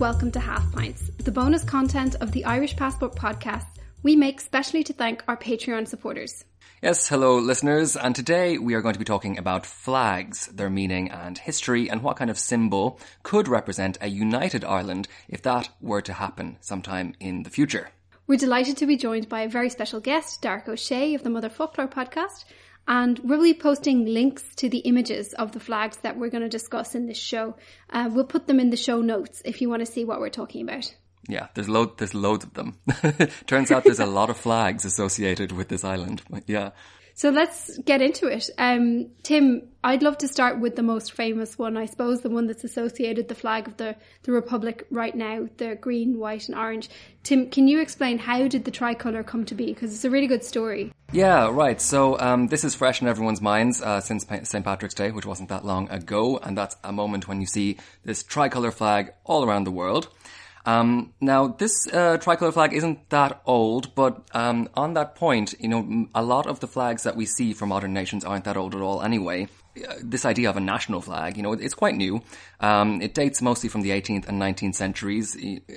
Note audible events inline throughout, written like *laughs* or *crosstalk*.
Welcome to Half Pints, the bonus content of the Irish Passport podcast we make specially to thank our Patreon supporters. Yes, hello listeners, and today we are going to be talking about flags, their meaning and history, and what kind of symbol could represent a united Ireland if that were to happen sometime in the future. We're delighted to be joined by a very special guest, Darach Ó Séaghdha of the Motherfoclóir podcast, and we'll be posting links to the images of the flags that we're going to discuss in this show. Uh, we'll put them in the show notes if you want to see what we're talking about. Yeah, there's load, there's loads of them. *laughs* Turns out there's a lot of flags associated with this island. Yeah. So let's get into it. Um, Tim, I'd love to start with the most famous one, I suppose, the one that's associated the flag of the, the Republic right now, the green, white and orange. Tim, can you explain how did the tricolour come to be? Because it's a really good story. Yeah, right. So um, this is fresh in everyone's minds uh, since St. Patrick's Day, which wasn't that long ago, and that's a moment when you see this tricolour flag all around the world. Um, now, this uh, tricolour flag isn't that old, but um, on that point, you know, a lot of the flags that we see for modern nations aren't that old at all anyway. Uh, This idea of a national flag, you know, it's quite new. Um, it dates mostly from the 18th and 19th centuries,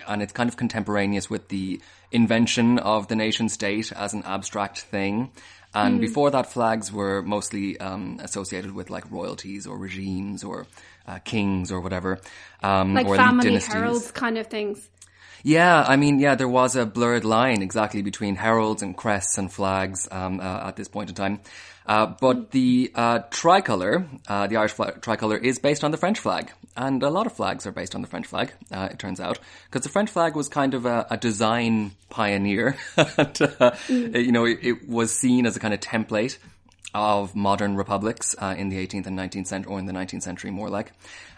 and it's kind of contemporaneous with the invention of the nation state as an abstract thing. And before that, flags were mostly um, associated with like royalties or regimes or uh, kings or whatever, um, Like or family dynasties. heralds kind of things. Yeah, I mean, yeah, there was a blurred line exactly between heralds and crests and flags um, uh, at this point in time. Uh, but the uh, tricolour, uh, the Irish flag, tricolour, is based on the French flag, and a lot of flags are based on the French flag. Uh, it turns out, because the French flag was kind of a, a design pioneer. *laughs* and, uh, You know, it, it was seen as a kind of template of modern republics uh, in the 18th and 19th century, or in the 19th century, more like.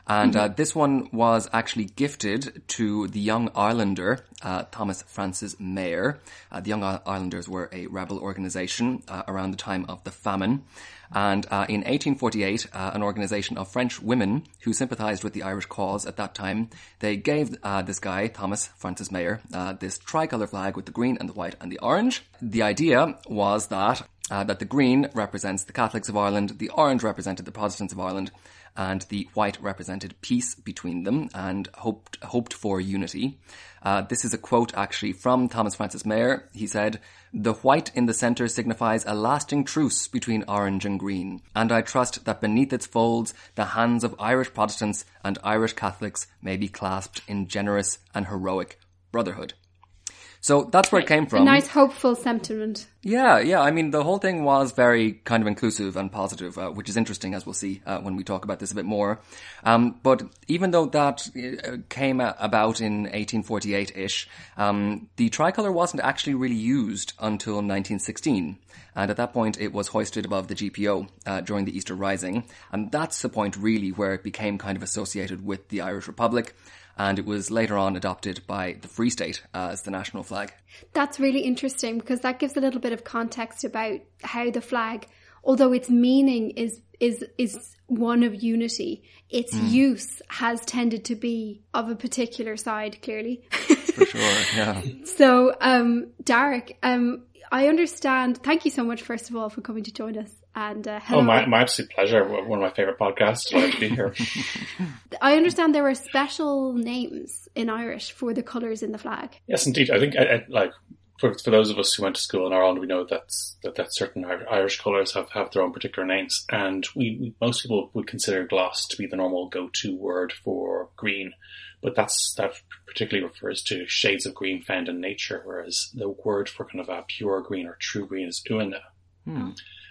And uh, this one was actually gifted to the Young Irelander, uh, Thomas Francis Meagher. Uh, the Young Ir- Irelanders were a rebel organization uh, around the time of the famine. And uh, in 1848, uh, an organization of French women who sympathized with the Irish cause at that time, they gave uh, this guy, Thomas Francis Meagher, uh, this tricolour flag with the green and the white and the orange. The idea was that uh, that the green represents the Catholics of Ireland, the orange represented the Protestants of Ireland, and the white represented peace between them and hoped hoped for unity. Uh, this is a quote actually from Thomas Francis Meagher. He said, "The white in the centre signifies a lasting truce between orange and green, and I trust that beneath its folds the hands of Irish Protestants and Irish Catholics may be clasped in generous and heroic brotherhood." So that's where it came from. A nice hopeful sentiment. Yeah, yeah. I mean, the whole thing was very kind of inclusive and positive, uh, which is interesting, as we'll see uh, when we talk about this a bit more. Um, but even though that uh, came about in 1848-ish, um, the tricolour wasn't actually really used until 1916. And at that point, it was hoisted above the GPO uh, during the Easter Rising. And that's the point, really, where it became kind of associated with the Irish Republic. And it was later on adopted by the Free State as the national flag. That's really interesting because that gives a little bit of context about how the flag, although its meaning is is is one of unity, its use has tended to be of a particular side, clearly. For sure, yeah. *laughs* so, um, Darach, um, I understand. Thank you so much, first of all, for coming to join us. And uh, hello. Oh, my, my absolute pleasure. One of my favorite podcasts. Delighted to be here. *laughs* I understand there are special names in Irish for the colours in the flag. yes, indeed. I think, I, I, like, for, for those of us who went to school in Ireland, we know that's, that, that certain Irish colours have, have their own particular names. And we, we, most people would consider glas to be the normal go-to word for green. But that's, that particularly refers to shades of green found in nature, whereas the word for kind of a pure green or true green is uaine.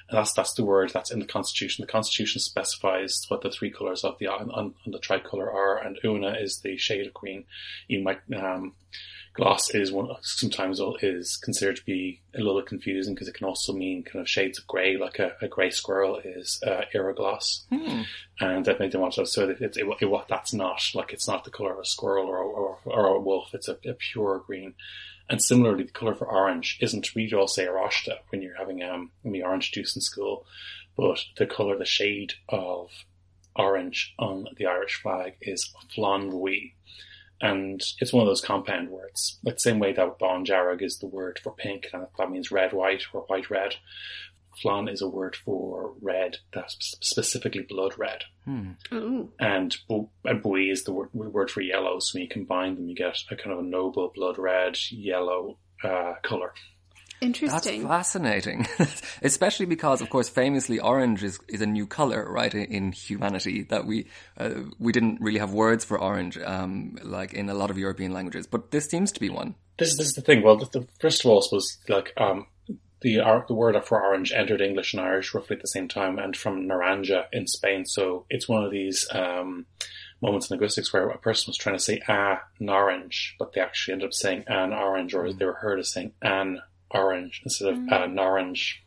And that's that's the word that's in the constitution. The constitution specifies what the three colors of the on, on the tricolour are, and Uaine is the shade of green. You might um, glas is one sometimes is considered to be a little bit confusing because it can also mean kind of shades of grey, like a, a grey squirrel is uh, glas, Hmm. and that made them want to. So it, it, it, that's not like it's not the color of a squirrel or or, or a wolf. It's a, a pure green. And similarly, the color for orange isn't we all say Oráiste when you're having um the orange juice in school, but the color, the shade of orange on the Irish flag is Flann Bhuí. And it's one of those compound words, like the same way that Bán Dearg is the word for pink, and that means red white or white red. Flann is a word for red, that's specifically blood red. Hmm. Oh. And bu- and bui is the word, word for yellow, so when you combine them, you get a kind of a noble blood red, yellow uh, color. That's Interesting. fascinating, *laughs* especially because, of course, famously, orange is, is a new color, right? In, in humanity, that we uh, we didn't really have words for orange, um, like in a lot of European languages, but this seems to be one. This, this is the thing. Well, the, the, first of all, I suppose, like, um, the, the word for orange entered English and Irish roughly at the same time and from naranja in Spain. So it's one of these, um, moments in linguistics where a person was trying to say a orange, but they actually ended up saying an orange or they were heard as saying an orange instead of an orange.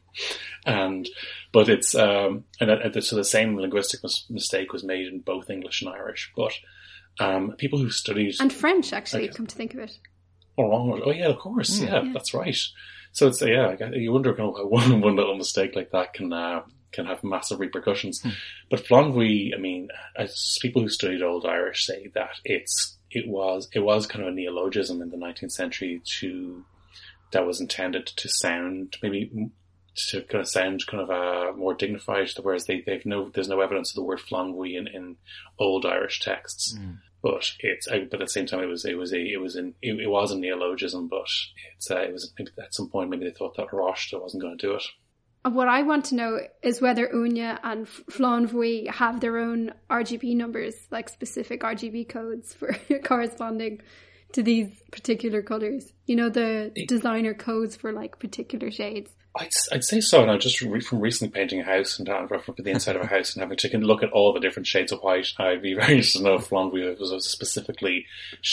And, but it's, um, and so the same linguistic mis- mistake was made in both English and Irish, but, um, people who studied and French, actually, come to think of it. Oh. Oh, yeah, of course. Yeah, that's right. So it's yeah. I You wonder kind of how one one little mistake like that can uh, can have massive repercussions. But Flannbhuí, I mean, as people who studied Old Irish say that it's it was it was kind of a neologism in the 19th century to that was intended to sound maybe to kind of sound kind of uh, more dignified. Whereas they they've no there's no evidence of the word Flannbhuí in, in Old Irish texts but it's but at the same time it was it was a it was an it, it was a neologism, but it's uh, it was at some point maybe they thought that Roshta wasn't going to do it. And What I want to know is whether Uaine and Flannbhuí have their own RGB numbers, like specific RGB codes for *laughs* corresponding to these particular colors. You know, the designer codes for like particular shades. I'd, I'd say so. Now, just re- from recently painting a house and uh, from the inside of a house and having taken a look at all the different shades of white, I'd be *laughs* very interested to know if Flannbhuí was a specifically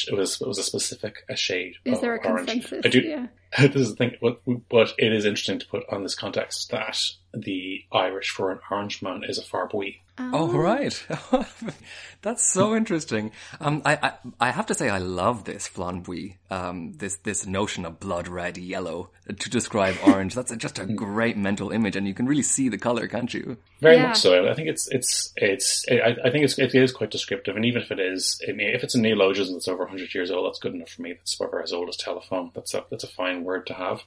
it was it was a specific a shade. Is of there a orange. consensus? I do. Yeah. *laughs* this is the thing. What, but it is interesting to put on this context that the Irish for an orange man is a fear buí. Oh, right. *laughs* That's so interesting. Um, I, I, I have to say I love this flannbhuí, um, this, this notion of blood red yellow to describe *laughs* orange. That's just a great mental image and you can really see the color, can't you? Very Yeah. much so. I think it's it's it's. I, I think it's, it is quite descriptive, and even if it is, I mean, if it's a neologism that's over hundred years old, that's good enough for me. That's whatever as old as telephone. That's a that's a fine word to have,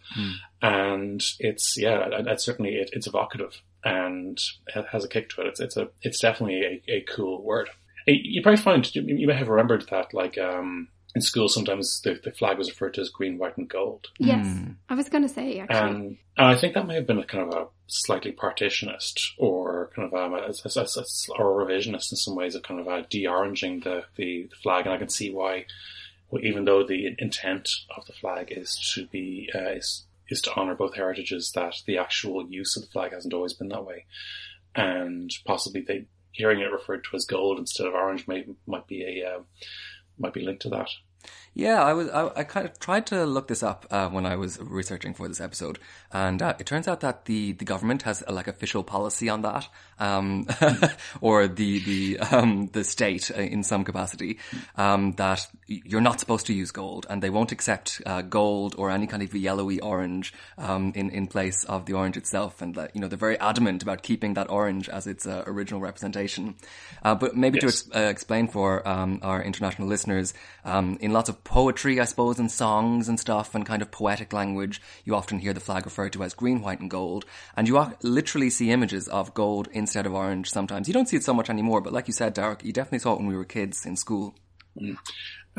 and it's yeah, that- that's certainly it, it's evocative and it has a kick to it. It's it's a it's definitely a, a cool word. You- You probably find you you may have remembered that like um in school sometimes the, the flag was referred to as green, white, and gold. Yes. I was going to say, actually. Um, and I think that may have been a kind of a slightly partitionist or kind of um, a, a, a, a- or a revisionist in some ways of kind of uh, de-oranging the, the, the flag. And I can see why, well, even though the intent of the flag is to be, uh, is, is to honor both heritages, that the actual use of the flag hasn't always been that way. And possibly they, hearing it referred to as gold instead of orange may, might be a, uh, might be linked to that. Yeah, I was. I, I kind of tried to look this up uh, when I was researching for this episode, and uh, it turns out that the, the government has uh, like official policy on that, um, *laughs* or the the um, the state uh, in some capacity um, that you're not supposed to use gold, and they won't accept uh, gold or any kind of yellowy orange um, in in place of the orange itself, and that you know they're very adamant about keeping that orange as its uh, original representation. Uh, but maybe to ex- uh, explain for um, our international listeners, um, in lots of poetry, I suppose, and songs and stuff, and kind of poetic language, you often hear the flag referred to as green, white, and gold. And you literally see images of gold instead of orange sometimes. You don't see it so much anymore, but like you said, Darach, you definitely saw it when we were kids in school. Mm.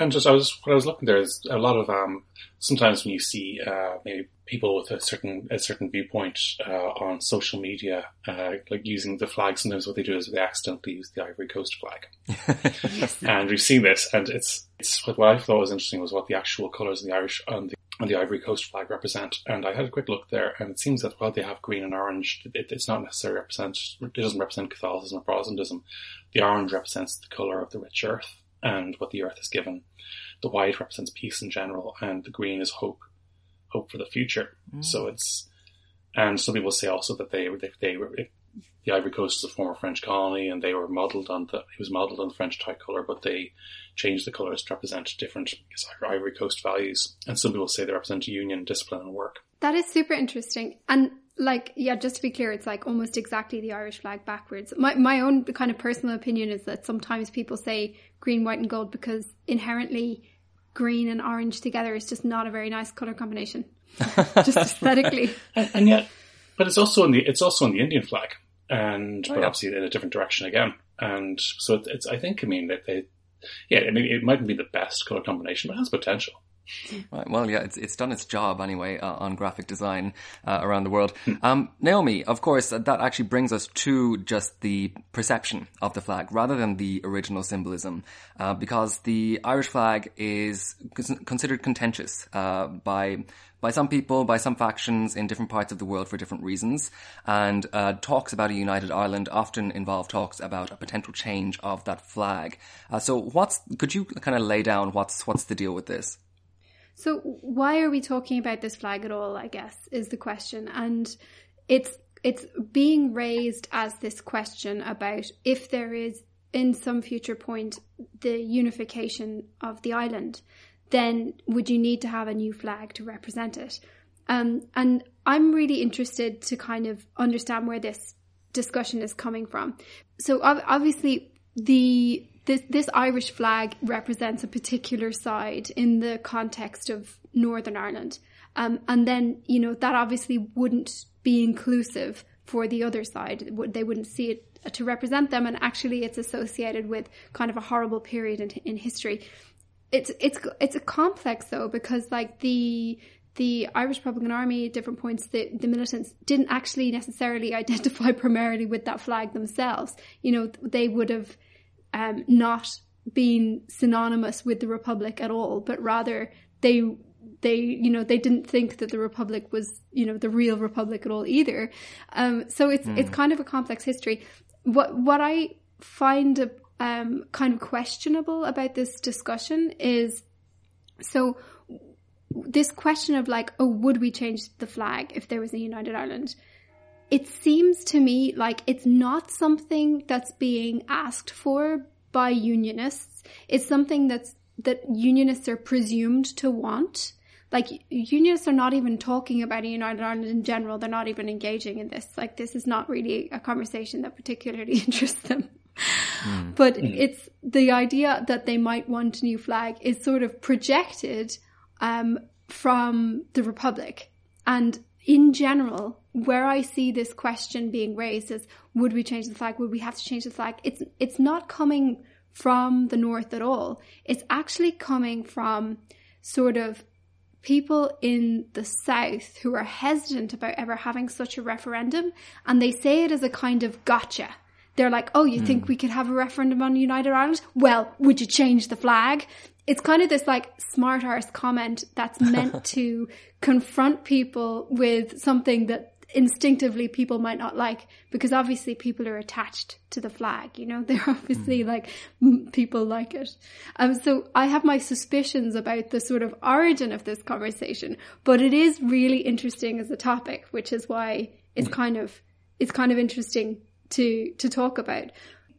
And just I was when I was looking there's a lot of um, sometimes when you see uh, maybe people with a certain a certain viewpoint uh, on social media, uh, like using the flag. Sometimes what they do is they accidentally use the Ivory Coast flag, *laughs* *laughs* and we've seen this. And it's it's what I thought was interesting was what the actual colours of the Irish on the on the Ivory Coast flag represent. And I had a quick look there, and it seems that while they have green and orange, it, it's not necessarily represent. It doesn't represent Catholicism or Protestantism. The orange represents the colour of the rich earth and what the earth is given. The white represents peace in general, and the green is hope, hope for the future. Mm. So it's, and some people say also that they they, they were the Ivory Coast is a former French colony, and they were modelled on the it was modelled on the French tricolour, but they changed the colours to represent different Ivory Coast values. And some people say they represent union, discipline, and work. That is super interesting, and like yeah just to be clear it's like almost exactly the irish flag backwards. My, my own kind of personal opinion is that sometimes people say green white and gold because inherently green and orange together is just not a very nice color combination. *laughs* Just aesthetically. And, and, yet but it's also in the it's also in the indian flag and oh, but yeah. obviously in a different direction again. And so it's, it's i think i mean that they yeah i mean it mightn't be the best color combination but it has potential *laughs* Right. Well, yeah, it's it's done its job anyway uh, on graphic design uh, around the world. Um, Naomi, of course, that actually brings us to just the perception of the flag rather than the original symbolism, uh, because the Irish flag is considered contentious uh, by by some people, by some factions in different parts of the world for different reasons. And uh, talks about a united Ireland often involve talks about a potential change of that flag. Uh, so, what's could you kind of lay down what's what's the deal with this? So why are we talking about this flag at all, I guess, is the question. And it's it's being raised as this question about if there is in some future point the unification of the island, then would you need to have a new flag to represent it? Um, and I'm really interested to kind of understand where this discussion is coming from. So obviously the this this Irish flag represents a particular side in the context of Northern Ireland. Um, and then, you know, that obviously wouldn't be inclusive for the other side. They wouldn't see it to represent them. And actually, it's associated with kind of a horrible period in, in history. It's, it's, it's a complex though, because like the, the Irish Republican Army at different points, the, the militants didn't actually necessarily *laughs* identify primarily with that flag themselves. You know, they would have um, not being synonymous with the republic at all, but rather they they you know they didn't think that the republic was you know the real republic at all either. Um, so it's mm. it's kind of a complex history. What what I find a, um, kind of questionable about this discussion is so this question of like oh would we change the flag if there was a united Ireland? It seems to me like it's not something that's being asked for by unionists. It's something that's that unionists are presumed to want. Like unionists are not even talking about a United Ireland in general. They're not even engaging in this. Like this is not really a conversation that particularly *laughs* interests them. Mm. But mm. it's the idea that they might want a new flag is sort of projected um, from the Republic. And in general, where I see this question being raised is, would we change the flag? Would we have to change the flag? It's, it's not coming from the North at all. It's actually coming from sort of people in the South who are hesitant about ever having such a referendum. And they say it as a kind of gotcha. They're like, oh, you mm. think hmm. we could have a referendum on United Ireland? Well, would you change the flag? it's kind of this like smart arse comment that's meant *laughs* to confront people with something that instinctively people might not like because obviously people are attached to the flag you know *laughs* they're obviously mm. like people like it um so i have my suspicions about the sort of origin of this conversation but it is really interesting as a topic which is why it's mm. kind of it's kind of interesting to to talk about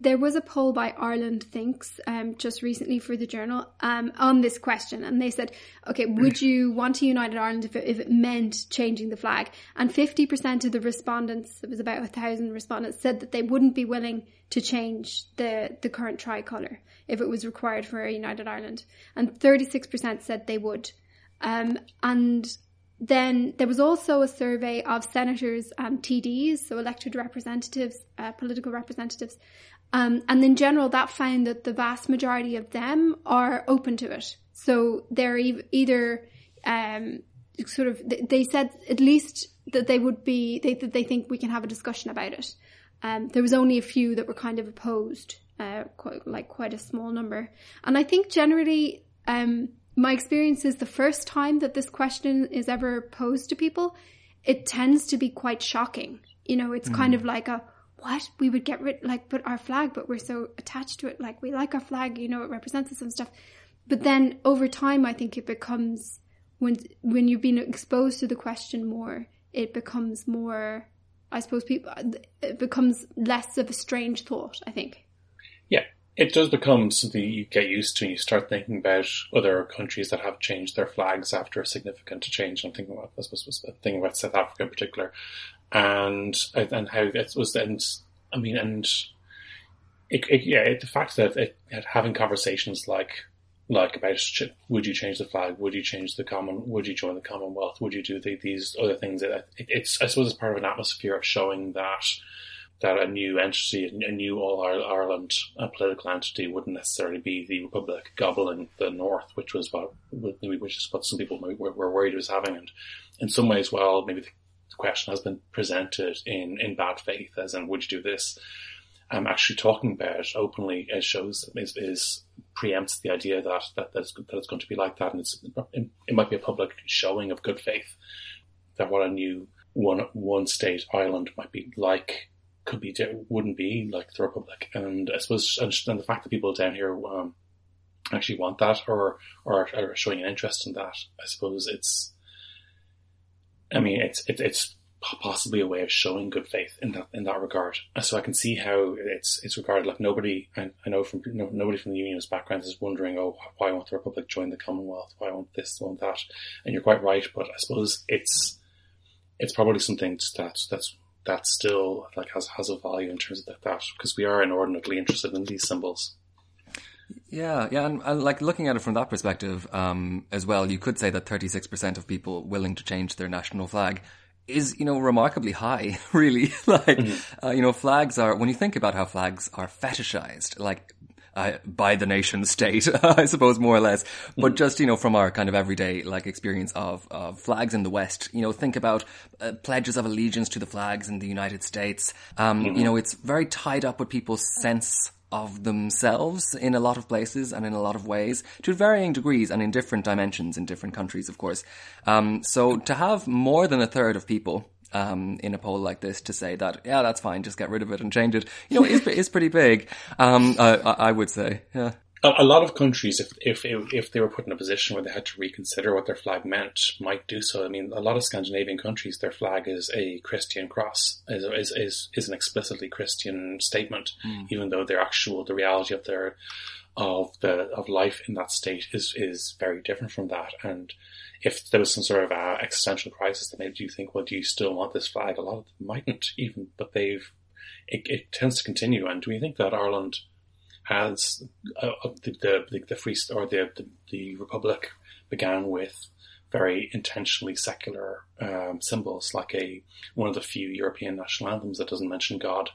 there was a poll by Ireland Thinks um, just recently for the journal um, on this question, and they said, "Okay, would you want a united Ireland if it, if it meant changing the flag?" And fifty percent of the respondents, it was about a thousand respondents, said that they wouldn't be willing to change the the current tricolour if it was required for a united Ireland, and thirty six percent said they would. Um, and then there was also a survey of senators and TDs, so elected representatives, uh, political representatives, Um, and in general, that found that the vast majority of them are open to it. So they're e- either um, sort of they said at least that they would be they that they think we can have a discussion about it. Um, there was only a few that were kind of opposed, uh, quite, like quite a small number. And I think generally, um, my experience is the first time that this question is ever posed to people, it tends to be quite shocking. You know, it's mm. kind of like a what we would get rid like put our flag, but we're so attached to it. Like we like our flag, you know, it represents us and stuff. But then over time, I think it becomes when when you've been exposed to the question more, it becomes more. I suppose people it becomes less of a strange thought. I think. It does become something you get used to, and you start thinking about other countries that have changed their flags after a significant change. I'm thinking about, I suppose, thinking about South Africa in particular, and and how it was. And I mean, and it, it, yeah, it, the fact that it, having conversations like like about would you change the flag? Would you change the common? Would you join the Commonwealth? Would you do the, these other things? It, it's I suppose it's part of an atmosphere of showing that that a new entity, a new All Ireland political entity, wouldn't necessarily be the Republic gobbling the North, which was what which is what some people were, were worried was having. And in some ways, well, maybe the question has been presented in in bad faith, as in would you do this? um, actually talking about it openly it shows is, is preempts the idea that that that's, that it's going to be like that, and it's it might be a public showing of good faith that what a new one one state island might be like could be wouldn't be like the republic, and I suppose and the fact that people down here um, actually want that or or are showing an interest in that, I suppose it's. I mean, it's it, it's possibly a way of showing good faith in that in that regard. So I can see how it's it's regarded like nobody. I, I know from no, nobody from the unionist backgrounds is wondering, oh, why won't the Republic join the Commonwealth? Why won't this? Won't that? And you're quite right, but I suppose it's it's probably something that's that's that still like has has a value in terms of that, that because we are inordinately interested in these symbols. Yeah, yeah, and, and, like looking at it from that perspective um, as well, you could say that 36% of people willing to change their national flag is, you know, remarkably high, *laughs* really. *laughs* like, mm-hmm. uh, you know, flags are, when you think about how flags are fetishized, like, uh, by the nation state, *laughs* I suppose, more or less. But mm-hmm. just, you know, from our kind of everyday, like, experience of, of flags in the West, you know, think about uh, pledges of allegiance to the flags in the United States. Um, mm-hmm. you know, it's very tied up with people's sense of themselves in a lot of places and in a lot of ways to varying degrees and in different dimensions in different countries, of course. Um, so to have more than a third of people um, in a poll like this to say that, yeah, that's fine, just get rid of it and change it, you know, is, is pretty big. Um, I, I would say, yeah a, lot of countries, if, if if they were put in a position where they had to reconsider what their flag meant, might do so. I mean, a lot of Scandinavian countries, their flag is a Christian cross, is is is, is an explicitly Christian statement, mm. even though their actual the reality of their of the of life in that state is is very different from that. And if there was some sort of uh, existential crisis that made you think, well, do you still want this flag? A lot of them mightn't even, but they've it, it tends to continue. And do we think that Ireland has uh, the, the, the free or the, the, the republic began with very intentionally secular um, symbols, like a one of the few European national anthems that doesn't mention God,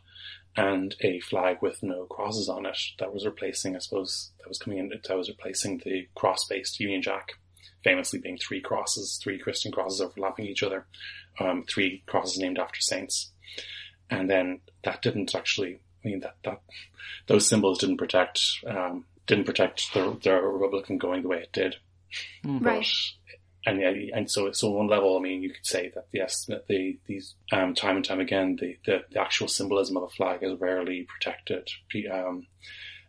and a flag with no crosses on it that was replacing, I suppose, that was coming in, that was replacing the cross-based Union Jack, famously being three crosses, three Christian crosses overlapping each other, um, three crosses named after saints, and then that didn't actually I mean that that those symbols didn't protect um, didn't protect the, the Republic from going the way it did. Mm. But, right. And and so so on one level, I mean, you could say that yes, that the these um, time and time again, the, the, the actual symbolism of a flag has rarely protected um,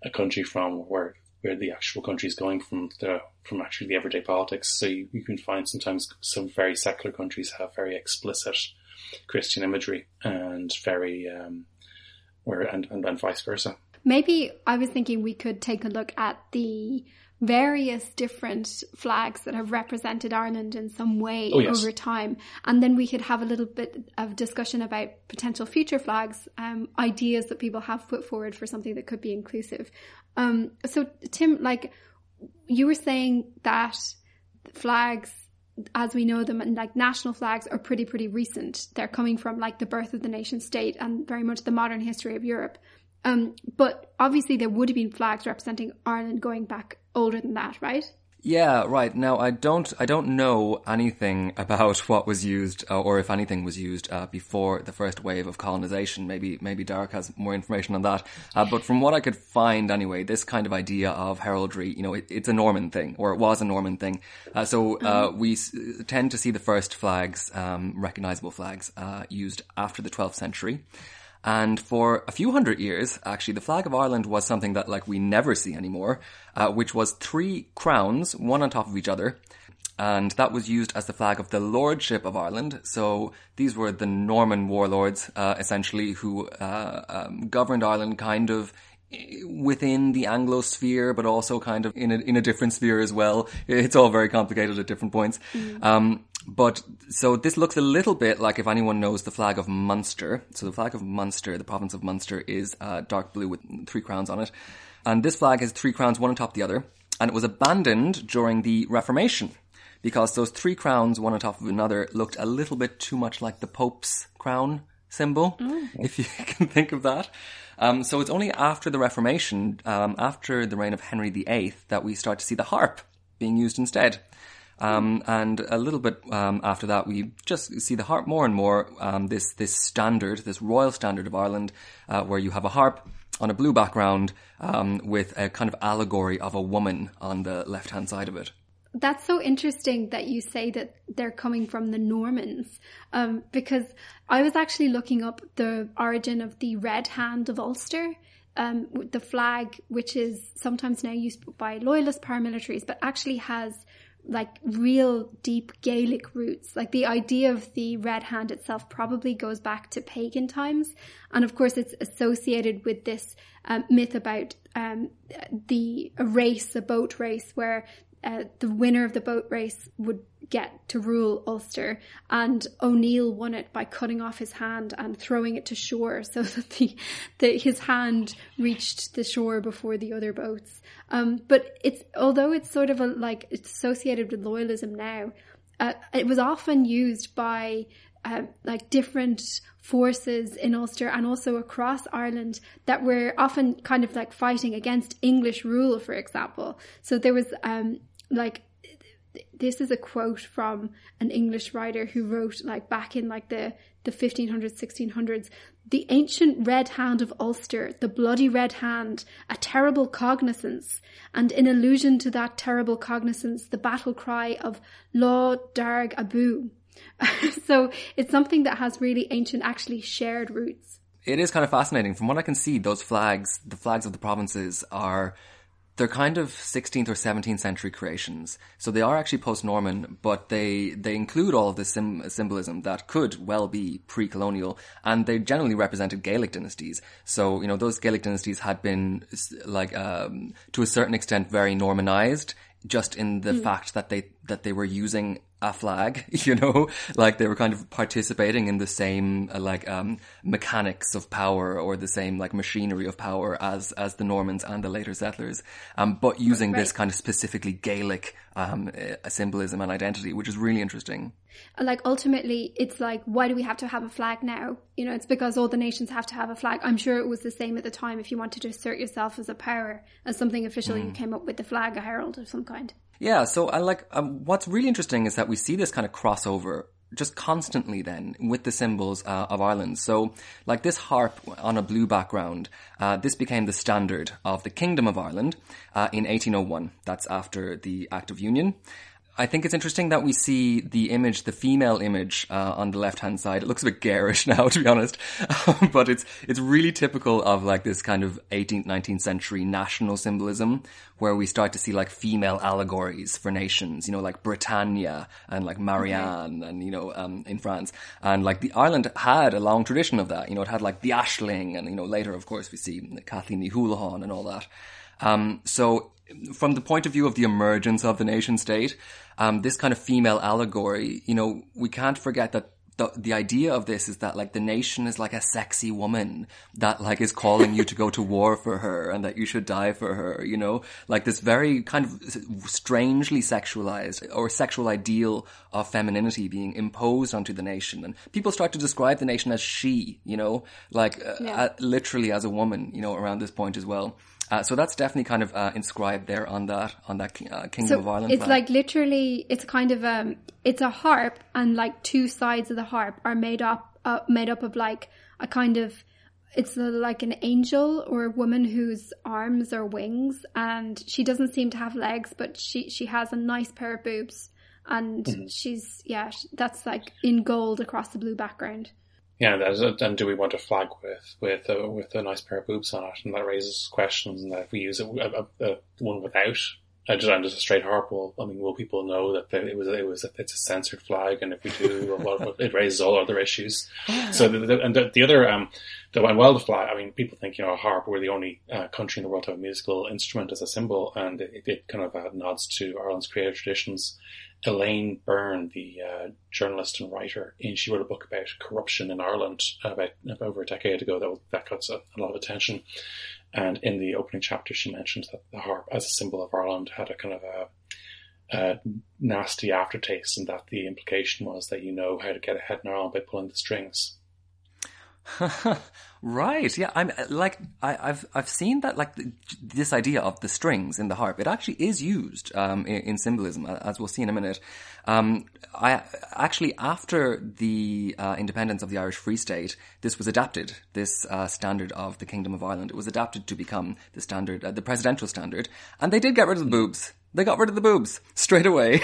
a country from where where the actual country is going from the from actually the everyday politics. So you, you can find sometimes some very secular countries have very explicit Christian imagery and very um, where and, and, and vice versa. Maybe I was thinking we could take a look at the various different flags that have represented Ireland in some way oh, yes. over time. And then we could have a little bit of discussion about potential future flags, um, ideas that people have put forward for something that could be inclusive. Um, so, Tim, like you were saying that flags as we know them and like national flags are pretty pretty recent they're coming from like the birth of the nation state and very much the modern history of europe Um, but obviously there would have been flags representing Ireland going back older than that, right? Yeah, right. Now I don't, I don't know anything *laughs* about what was used, uh, or if anything was used uh, before the first wave of colonization. Maybe, maybe Darach has more information on that. Uh, but from what I could find, anyway, this kind of idea of heraldry, you know, it, it's a Norman thing, or it was a Norman thing. Uh, so uh, we s- tend to see the first flags, um, recognizable flags, uh, used after the 12th century. And for a few hundred years, actually, the flag of Ireland was something that like we never see anymore, uh, which was three crowns, one on top of each other. And that was used as the flag of the Lordship of Ireland. So these were the Norman warlords, uh, essentially, who uh, um, governed Ireland kind of within the Anglo sphere, but also kind of in a, in a different sphere as well. It's all very complicated at different points. Um, but so this looks a little bit like if anyone knows the flag of Munster. So the flag of Munster, the province of Munster, is uh, dark blue with three crowns on it, and this flag has three crowns, one on top of the other, and it was abandoned during the Reformation because those three crowns, one on top of another, looked a little bit too much like the Pope's crown symbol, *laughs* if you can think of that. Um, so it's only after the Reformation, um, after the reign of Henry VIII, that we start to see the harp being used instead. Um, and a little bit um, after that, we just see the harp more and more. Um, this this standard, this royal standard of Ireland, uh, where you have a harp on a blue background um, with a kind of allegory of a woman on the left hand side of it. That's so interesting that you say that they're coming from the Normans, um, because I was actually looking up the origin of the Red Hand of Ulster, um, the flag, which is sometimes now used by loyalist paramilitaries, but actually has like real deep Gaelic roots. Like the idea of the Red Hand itself probably goes back to pagan times, and of course it's associated with this um, myth about um, the race, a boat race, where uh, the winner of the boat race would get to rule Ulster, and O'Neill won it by cutting off his hand and throwing it to shore, so *laughs* that the, his hand reached the shore before the other boats. Um, but it's although it's sort of a like it's associated with loyalism now, uh, it was often used by uh, like different forces in Ulster and also across Ireland that were often kind of like fighting against English rule, for example. So there was um, like this is a quote from an English writer who wrote like back in like the the 1500s 1600s the ancient red hand of Ulster the bloody red hand a terrible cognizance and in allusion to that terrible cognizance the battle cry of Lámh Dhearg Abú. *laughs* So it's something that has really ancient actually shared roots. It is kind of fascinating. From what I can see, those flags, the flags of the provinces, are they're kind of 16th or 17th century creations. So they are actually post-Norman, but they, they include all of this sim- symbolism that could well be pre-colonial, and they generally represented Gaelic dynasties. So, you know, those Gaelic dynasties had been, like, um, to a certain extent very Normanized, just in the fact that they, that they were using a flag, *laughs* you know, like they were kind of participating in the same uh, like um, mechanics of power or the same like machinery of power as as the Normans and the later settlers, um, but using this kind of specifically Gaelic um, uh, symbolism and identity, which is really interesting. like ultimately it's like why do we have to have a flag now? You know it's because all the nations have to have a flag. I'm sure it was the same at the time if you wanted to assert yourself as a power as something official you came up with the flag a herald of some kind Yeah, so I like um, what's really interesting is that we see this kind of crossover just constantly then with the symbols uh, of Ireland. So like this harp on a blue background, uh, this became the standard of the Kingdom of Ireland uh, in 1801. That's after the Act of Union. I think it's interesting that we see the image, the female image, uh, on the left hand side. It looks a bit garish *laughs* now, to be honest, *laughs* but it's it's really typical of like this kind of 18th, 19th century national symbolism, where we start to see like female allegories for nations. You know, like Britannia and like Marianne, and you know, um, in France, and like the Ireland had a long tradition of that. You know, it had like the Aisling, and you know, later, of course, we see Kathleen Ní Houlihan and all that. Um, so from the point of view of the emergence of the nation state, um, this kind of female allegory, you know, we can't forget that the the idea of this is that like the nation is like a sexy woman that like is calling you to go to war for her and that you should die for her. You know, like this very kind of strangely sexualized or sexual ideal of femininity being imposed onto the nation, and people start to describe the nation as she. You know, like uh, Yeah. uh, literally as a woman. You know, around this point as well. Uh, so that's definitely kind of uh, inscribed there on that on that uh, Kingdom So of Ireland. it's flag. like literally, it's kind of um, it's a harp, and like two sides of the harp are made up, uh, made up of like a kind of, it's like an angel or a woman whose arms are wings, and she doesn't seem to have legs, but she she has a nice pair of boobs, and Mm-hmm. she's yeah, that's like in gold across the blue background. Yeah, that is, and do we want a flag with with a, with a nice pair of boobs on it? And that raises questions. And that if we use a, a, a one without, and just, and just a straight harp, well, I mean, will people know that it was it was it's a censored flag? And if we do, well, it raises all other issues. So the, the, and the, the other um, the well the flag. I mean, people think you know a harp. We're the only uh, country in the world to have a musical instrument as a symbol, and it, it kind of uh, nods to Ireland's creative traditions. Elaine Byrne, the uh, journalist and writer, and she wrote a book about corruption in Ireland about, about over a decade ago. That that got a, lot of attention. And in the opening chapter, she mentions that the harp, as a symbol of Ireland, had a kind of a, a nasty aftertaste, and that the implication was that you know how to get ahead in Ireland by pulling the strings. *laughs* right. Yeah. I'm uh, like I, I've I've seen that like th- this idea of the strings in the harp. It actually is used um, in, in symbolism, as we'll see in a minute. Um, I actually after the uh, independence of the Irish Free State, this was adapted. This uh, standard of the Kingdom of Ireland. It was adapted to become the standard, uh, the presidential standard, and they did get rid of the boobs. They got rid of the boobs straight away.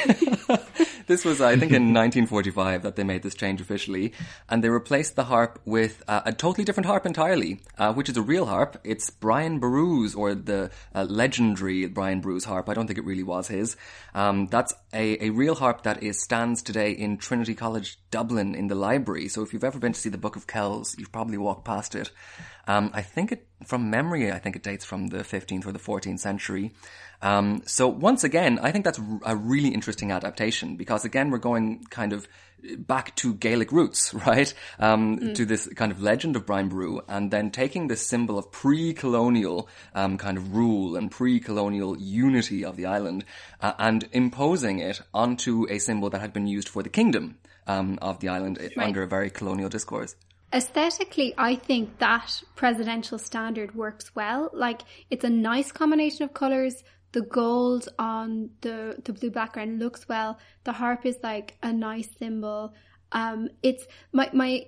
*laughs* this was, I think, in *laughs* 1945 that they made this change officially, and they replaced the harp with uh, a totally different harp entirely, uh, which is a real harp. It's Brian Boru's, or the uh, legendary Brian Boru's harp. I don't think it really was his. Um, that's a, a real harp that is stands today in Trinity College, Dublin, in the library. So if you've ever been to see the Book of Kells, you've probably walked past it. Um, I think it, from memory, I think it dates from the 15th or the 14th century. Um, so once again, I think that's a really interesting adaptation because again, we're going kind of back to Gaelic roots, *laughs* right? Um, to this kind of legend of Brian Boru and then taking this symbol of pre-colonial, um, kind of rule and pre-colonial unity of the island, uh, and imposing it onto a symbol that had been used for the kingdom, um, of the island uh, under a very colonial discourse. Aesthetically, I think that presidential standard works well. Like, it's a nice combination of colours. The gold on the, the blue background looks well. The harp is like a nice symbol. Um, it's my, my,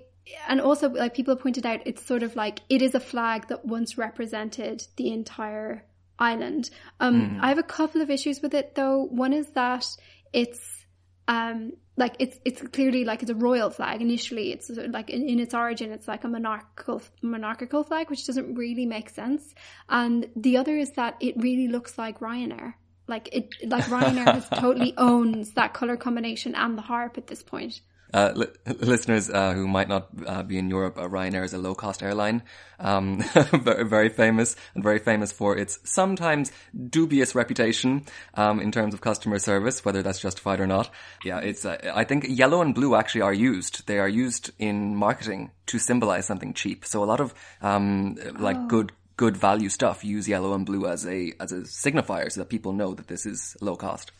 and also like people have pointed out, it's sort of like, it is a flag that once represented the entire island. Um, I have a couple of issues with it though. One is that it's, um like it's it's clearly like it's a royal flag initially. It's like in, in its origin it's like a monarchical monarchical flag which doesn't really make sense. And the other is that it really looks like ryanair. Like it like ryanair has *laughs* totally owns that color combination and the harp at this point Uh, li- *laughs* listeners uh, who might not uh, be in Europe, uh, Ryanair is a low-cost airline, um, *laughs* very, famous and very famous for its sometimes dubious reputation um, in terms of customer service, whether that's justified or not. Yeah, it's. Uh, I think yellow and blue actually are used. They are used in marketing to symbolize something cheap. So a lot of um, like good good value stuff use yellow and blue as a as a signifier so that people know that this is low cost.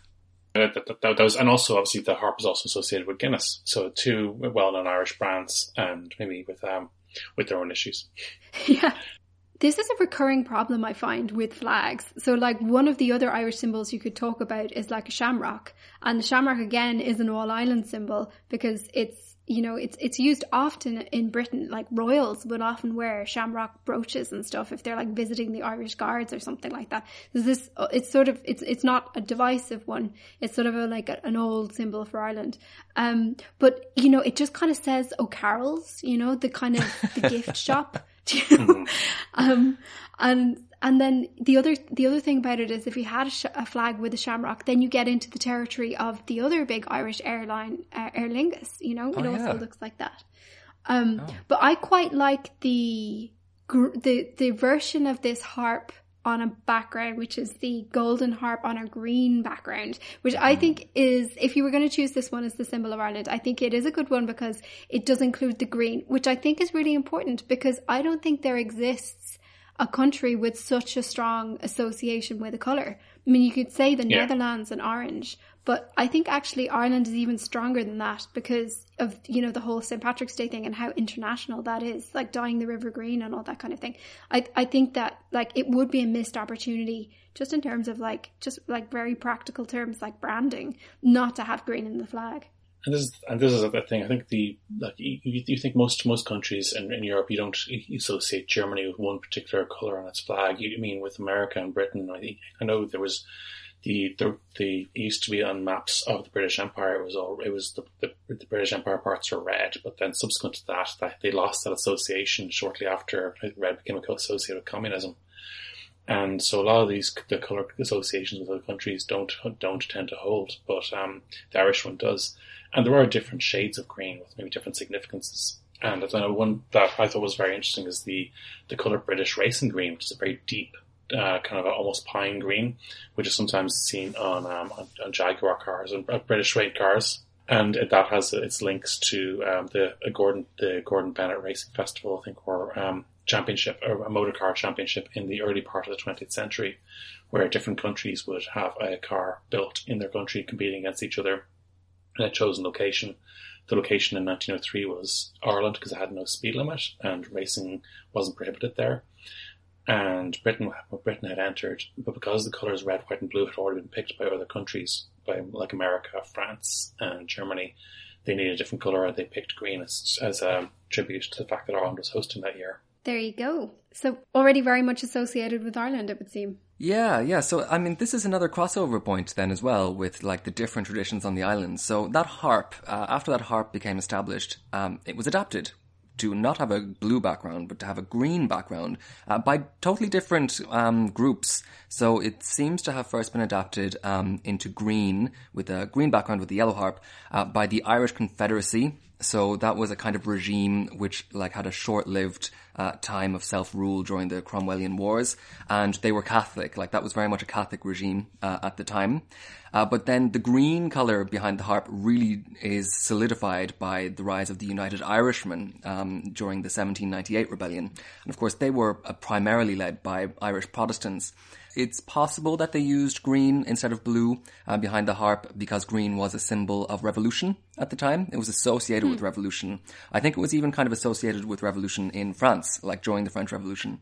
Uh, that, that, that was, and also obviously the harp is also associated with Guinness, so two well-known Irish brands, and maybe with um with their own issues. *laughs* yeah this is a recurring problem I find with flags. So, like, one of the other Irish symbols you could talk about is like a shamrock. And the shamrock, again, is an all island symbol because it's, you know, it's, it's used often in Britain. Like, royals would often wear shamrock brooches and stuff if they're like visiting the Irish Guards or something like that. There's this, it's sort of, it's, it's not a divisive one. It's sort of a, like a, an old symbol for Ireland. Um, but, you know, it just kind of says O'Carroll's, you know, the kind of, the gift *laughs* shop. you *laughs* know? um, and and then the other the other thing about it is if you had a, sh- a flag with a shamrock, then you get into the territory of the other big Irish airline, uh, Aer Lingus. You know, it Oh, also yeah. looks like that. Um, but I quite like the gr- the the version of this harp on a background which is the golden harp on a green background, which I think is, if you were going to choose this one as the symbol of Ireland, I think it is a good one because it does include the green, which I think is really important because I don't think there exists a country with such a strong association with a colour. I mean, you could say the Yeah. Netherlands and orange, but I think actually Ireland is even stronger than that because of, you know, the whole St. Patrick's Day thing and how international that is, like dyeing the river green and all that kind of thing. I, I think that like it would be a missed opportunity just in terms of like, just like very practical terms like branding, not to have green in the flag. And this is and this is the thing. I think the like you, you you think most most countries in, in Europe you don't associate Germany with one particular color on its flag. You I mean with America and Britain. I think I know there was the the the used to be on maps of the British Empire. It was all it was the, the the British Empire parts were red, but then subsequent to that, that they lost that association shortly after red became associated with communism. And so a lot of these the color associations with other countries don't don't tend to hold, but um, the Irish one does. And there are different shades of green with maybe different significances. And I know one that I thought was very interesting is the the color British racing green, which is a very deep uh, kind of almost pine green, which is sometimes seen on um, on, on Jaguar cars and uh, British rate cars. And that has its links to um, the uh, Gordon the Gordon Bennett Racing Festival, I think, or um, championship or a motor car championship in the early part of the 20th century, where different countries would have a car built in their country competing against each other in a chosen location. The location in 1903 was Ireland because it had no speed limit and racing wasn't prohibited there. And Britain, Britain had entered, but because the colours red, white, and blue had already been picked by other countries, by like America, France, and Germany, they needed a different colour. And they picked green as, as a tribute to the fact that Ireland was hosting that year. There you go. So already very much associated with Ireland, it would seem. Yeah, yeah. So, I mean, this is another crossover point then as well with like the different traditions on the island. So that harp, uh, after that harp became established, um, it was adapted to not have a blue background, but to have a green background uh, by totally different um, groups. So it seems to have first been adapted um, into green with a green background with the yellow harp uh, by the Irish Confederacy. So that was a kind of regime which like had a short-lived uh, time of self-rule during the Cromwellian Wars, and they were Catholic. Like that was very much a Catholic regime uh, at the time. Uh, but then the green color behind the harp really is solidified by the rise of the United Irishmen um, during the 1798 rebellion, and of course they were uh, primarily led by Irish Protestants. It's possible that they used green instead of blue uh, behind the harp because green was a symbol of revolution at the time. It was associated with revolution. I think it was even kind of associated with revolution in France, like during the French Revolution.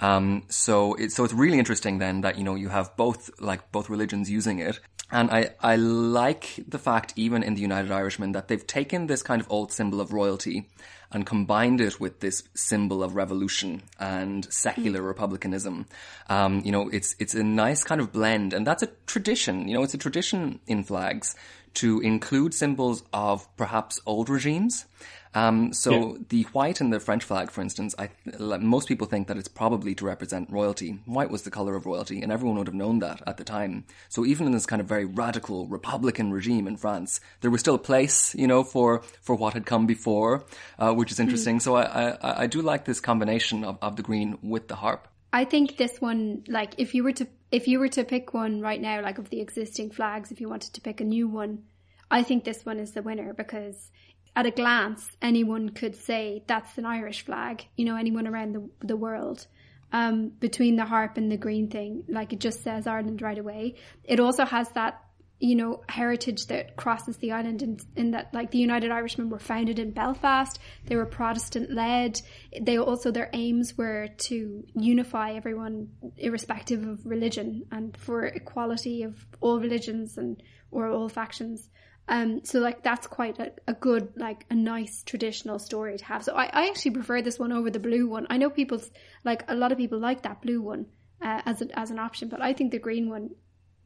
Um, so it's so it's really interesting then that you know you have both like both religions using it, and I I like the fact even in the United Irishmen that they've taken this kind of old symbol of royalty and combined it with this symbol of revolution and secular republicanism. Um, you know, it's it's a nice kind of blend, and that's a tradition. You know, it's a tradition in flags to include symbols of perhaps old regimes. Um, so Yeah. the white in the French flag, for instance, I, like, most people think that it's probably to represent royalty. White was the color of royalty, and everyone would have known that at the time. So even in this kind of very radical Republican regime in France, there was still a place, you know, for for what had come before, uh, which is interesting. So I, I I do like this combination of, of the green with the harp. I think this one, like, if you were to if you were to pick one right now, like of the existing flags, if you wanted to pick a new one, I think this one is the winner because at a glance, anyone could say that's an Irish flag. You know, anyone around the the world. Um, between the harp and the green thing, like it just says Ireland right away. It also has that you know, heritage that crosses the island in, in that like the United Irishmen were founded in Belfast. They were Protestant led. They also, their aims were to unify everyone irrespective of religion and for equality of all religions and, or all factions. Um, so like that's quite a, a good, like a nice traditional story to have. So I, I actually prefer this one over the blue one. I know people's, like a lot of people like that blue one, uh, as a, as an option, but I think the green one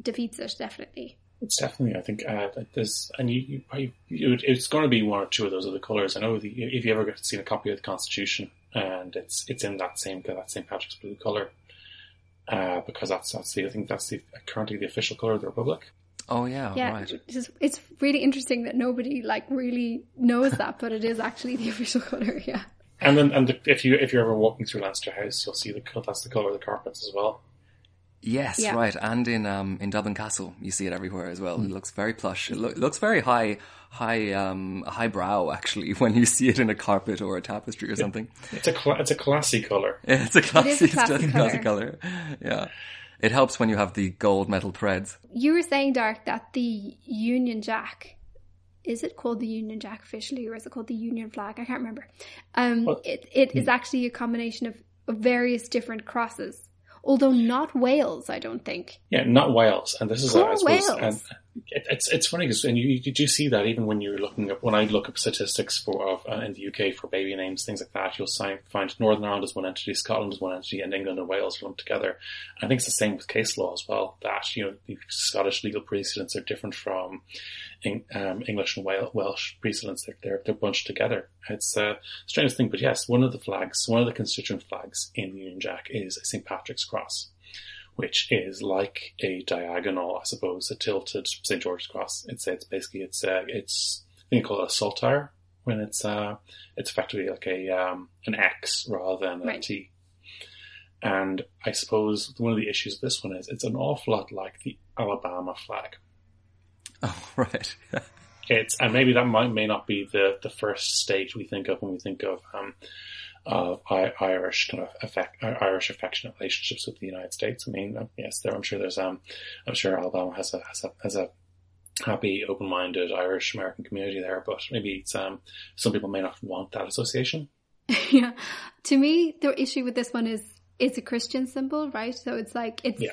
defeats it definitely. It's definitely, I think, uh, there's, and you, you, probably, would- it's going to be one or two of those other colours. I know the, if you ever get to see a copy of the Constitution, and it's it's in that same that St Patrick's blue colour, uh, because that's that's the I think that's the currently the official colour of the Republic. Oh yeah, Yeah, right. it's, just- it's really interesting that nobody like really knows that, but it is actually the *laughs* official color. Yeah. And then, and if you if you're ever walking through Leinster House, you'll see the that's the colour of the carpets as well. Yes, Yeah. right. And in um, in Dublin Castle, you see it everywhere as well. It looks very plush. It loo- looks very high, high, um, high brow actually *laughs* when you see it in a carpet or a tapestry or something. It's a cla- it's a classy color. Yeah, *laughs* It's a classy, classy it's a classy color. Yeah, it helps when you have the gold metal threads. You were saying, Darach, that the Union Jack is it called the Union Jack officially, or is it called the Union flag? I can't remember. Um, Well, it it is actually a combination of, of various different crosses, although not Wales. I don't think. Yeah, not Wales, and this is Poor I suppose, Wales. and it, it's it's funny because and you you do see that even when you're looking up when I look up statistics for of uh, in the UK for baby names things like that, you'll si- find Northern Ireland is one entity, Scotland is one entity, and England and Wales are lumped together. I think it's the same with case law as well. That you know the Scottish legal precedents are different from Eng- um, English and Wel- Welsh precedents. They're, they're they're bunched together. It's a strange thing, but yes, one of the flags, one of the constituent flags in the Union Jack is St Patrick's cross which is like a diagonal, I suppose, a tilted St. George's cross. It's it's basically it's uh, it's I think you call it a saltire when it's uh it's effectively like a um an X rather than a Right. T. And I suppose one of the issues of this one is it's an awful lot like the Alabama flag. Oh, *laughs* right. *laughs* It's and maybe that might may not be the the first state we think of when we think of um of Irish kind of affect Irish affectionate relationships with the United States. I mean, uh, yes, there I'm sure there's um I'm sure Alabama has a has a has a happy, open minded Irish American community there, but maybe it's um some people may not want that association. *laughs* yeah. To me, the issue with this one is it's a Christian symbol, right? So it's like it's Yeah.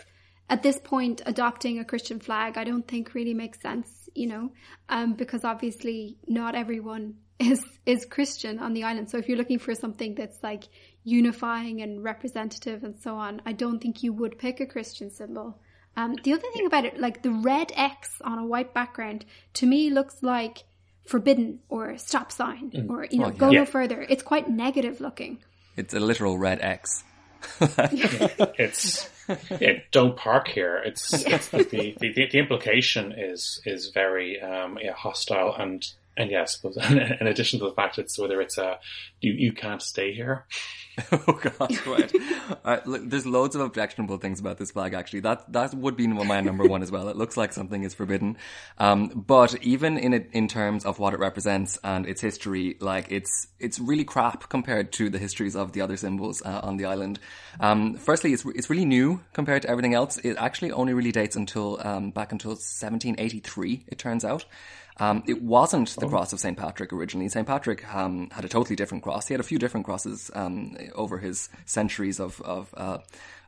at this point adopting a Christian flag. I don't think really makes sense, you know, um, because obviously not everyone is is Christian on the island. So if you're looking for something that's like unifying and representative and so on, I don't think you would pick a Christian symbol. Um, the other thing about it, like the red X on a white background, to me looks like forbidden or stop sign or you know Oh, go yeah. no further. It's quite negative looking. It's a literal red X. *laughs* It's yeah, don't park here. It's, it's the, the the the implication is is very um yeah hostile and and yes, *laughs* but in addition to the fact it's whether it's a you you can't stay here. *laughs* oh god, right. *laughs* Uh, look, there's loads of objectionable things about this flag. Actually, that that would be my number one as well. It looks like something is forbidden, um, but even in it, in terms of what it represents and its history, like it's it's really crap compared to the histories of the other symbols uh, on the island. Um, firstly, it's it's really new compared to everything else. It actually only really dates until um, back until 1783. It turns out. Um, it wasn't the cross of St. Patrick originally. St. Patrick um, had a totally different cross. He had a few different crosses um, over his centuries of of, uh,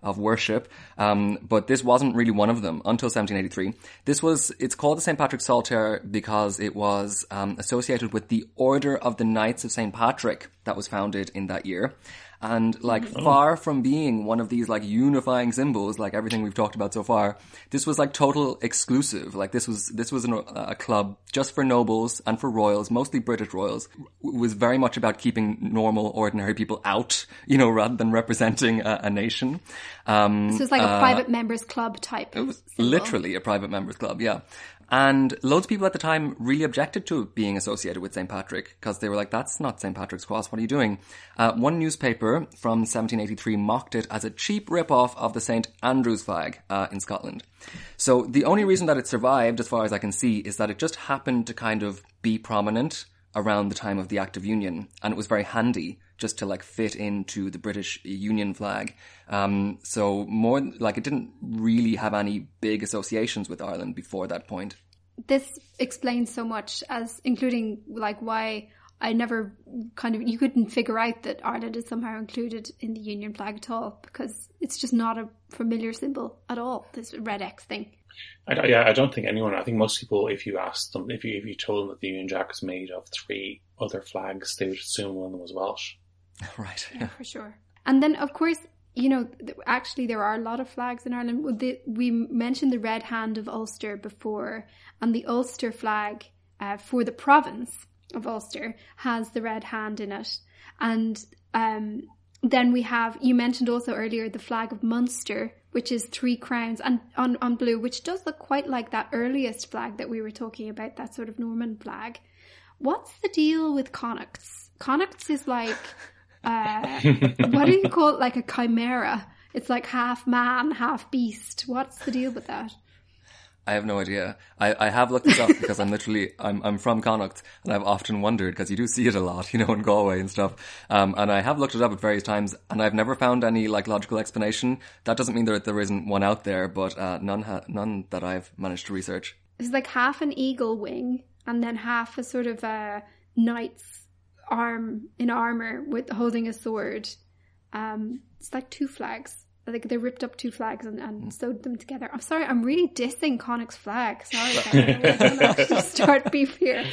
of worship, um, but this wasn't really one of them until 1783. This was it's called the St. Patrick Saltire because it was um, associated with the Order of the Knights of St. Patrick that was founded in that year. And like far from being one of these like unifying symbols, like everything we've talked about so far, this was like total exclusive. Like this was this was an, a club just for nobles and for royals, mostly British royals. It was very much about keeping normal, ordinary people out, you know, rather than representing a, a nation. Um, So it's like a private members club type. It was symbol. literally a private members club, yeah. And loads of people at the time really objected to being associated with St. Patrick because they were like, that's not St. Patrick's Cross, what are you doing? Uh, one newspaper from 1783 mocked it as a cheap rip-off of the St. Andrew's flag uh, in Scotland. So the only reason that it survived, as far as I can see, is that it just happened to kind of be prominent around the time of the Act of Union, and it was very handy just to like fit into the British Union flag. Um, so more like it didn't really have any big associations with Ireland before that point. this explains so much as including like why I never kind of you couldn't figure out that Ireland is somehow included in the Union flag at all because it's just not a familiar symbol at all. This red X thing. I, yeah, I don't think anyone. I think most people, if you asked them, if you if you told them that the Union Jack was made of three other flags, they would assume one of them was Welsh. *laughs* right. Yeah, for sure. And then, of course, you know, actually, there are a lot of flags in Ireland. We mentioned the Red Hand of Ulster before, and the Ulster flag uh, for the province of Ulster has the red hand in it. And um, then we have, you mentioned also earlier, the flag of Munster, which is three crowns and on, on blue, which does look quite like that earliest flag that we were talking about, that sort of Norman flag. What's the deal with Connachts? Connachts is like, *laughs* uh, what do you call it? Like a chimera. it's like half man, half beast. What's the deal with that? I have no idea. I, I have looked this up *laughs* because I'm literally I'm I'm from Connacht and I've often wondered because you do see it a lot, you know, in Galway and stuff. Um, and I have looked it up at various times and I've never found any like logical explanation. That doesn't mean that there isn't one out there, but uh, none ha- none that I've managed to research. It's like half an eagle wing and then half a sort of a knight's arm in armor with holding a sword. Um, it's like two flags. Like they ripped up two flags and, and sewed them together. I'm sorry, I'm really dissing Connacht's flag. Sorry, *laughs* I don't to start beef here.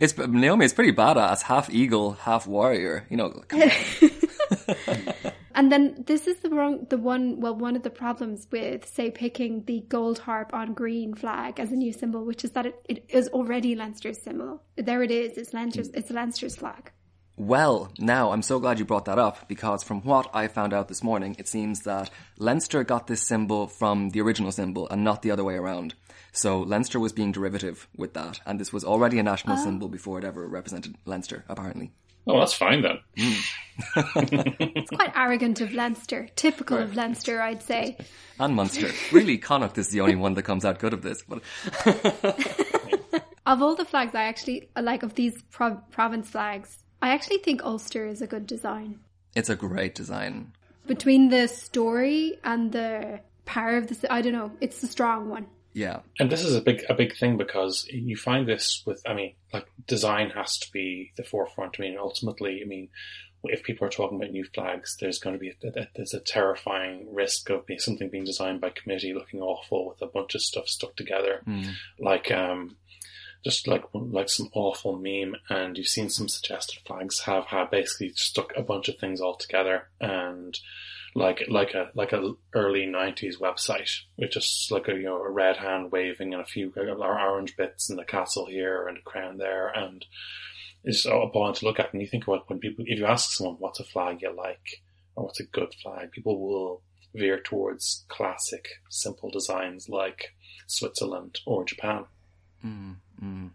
It's Naomi. It's pretty badass. Half eagle, half warrior. You know. *laughs* And then this is the wrong, the one, well, one of the problems with, say, picking the gold harp on green flag as a new symbol, which is that it, it is already Leinster's symbol. There it is. It's Leinster's, it's Leinster's flag. Well, now I'm so glad you brought that up because from what I found out this morning, it seems that Leinster got this symbol from the original symbol and not the other way around. So Leinster was being derivative with that, and this was already a national oh. symbol before it ever represented Leinster, apparently. Oh, that's fine then. Hmm. It's quite arrogant of Leinster. Typical of Leinster, I'd say. And Munster. really, Connacht is the only one that comes out good of this. But *laughs* Of all the flags, I actually, like, of these prov- province flags, I actually think Ulster is a good design. it's a great design. Between the story and the power of the, I don't know, it's the strong one. Yeah. And this is a big a big thing because you find this with I mean like design has to be the forefront. I mean ultimately I mean if people are talking about new flags, there's going to be a, there's a terrifying risk of being, something being designed by committee looking awful with a bunch of stuff stuck together, like um, just like like some awful meme. And you've seen some suggested flags have had basically stuck a bunch of things all together and like like a like a early nineties website with just like a you know a red hand waving and a few orange bits and a castle here and a crown there and it's appalling to look at. And you think about when people if you ask someone what's a flag you like or what's a good flag, people will veer towards classic simple designs like Switzerland or Japan. Mm, mm.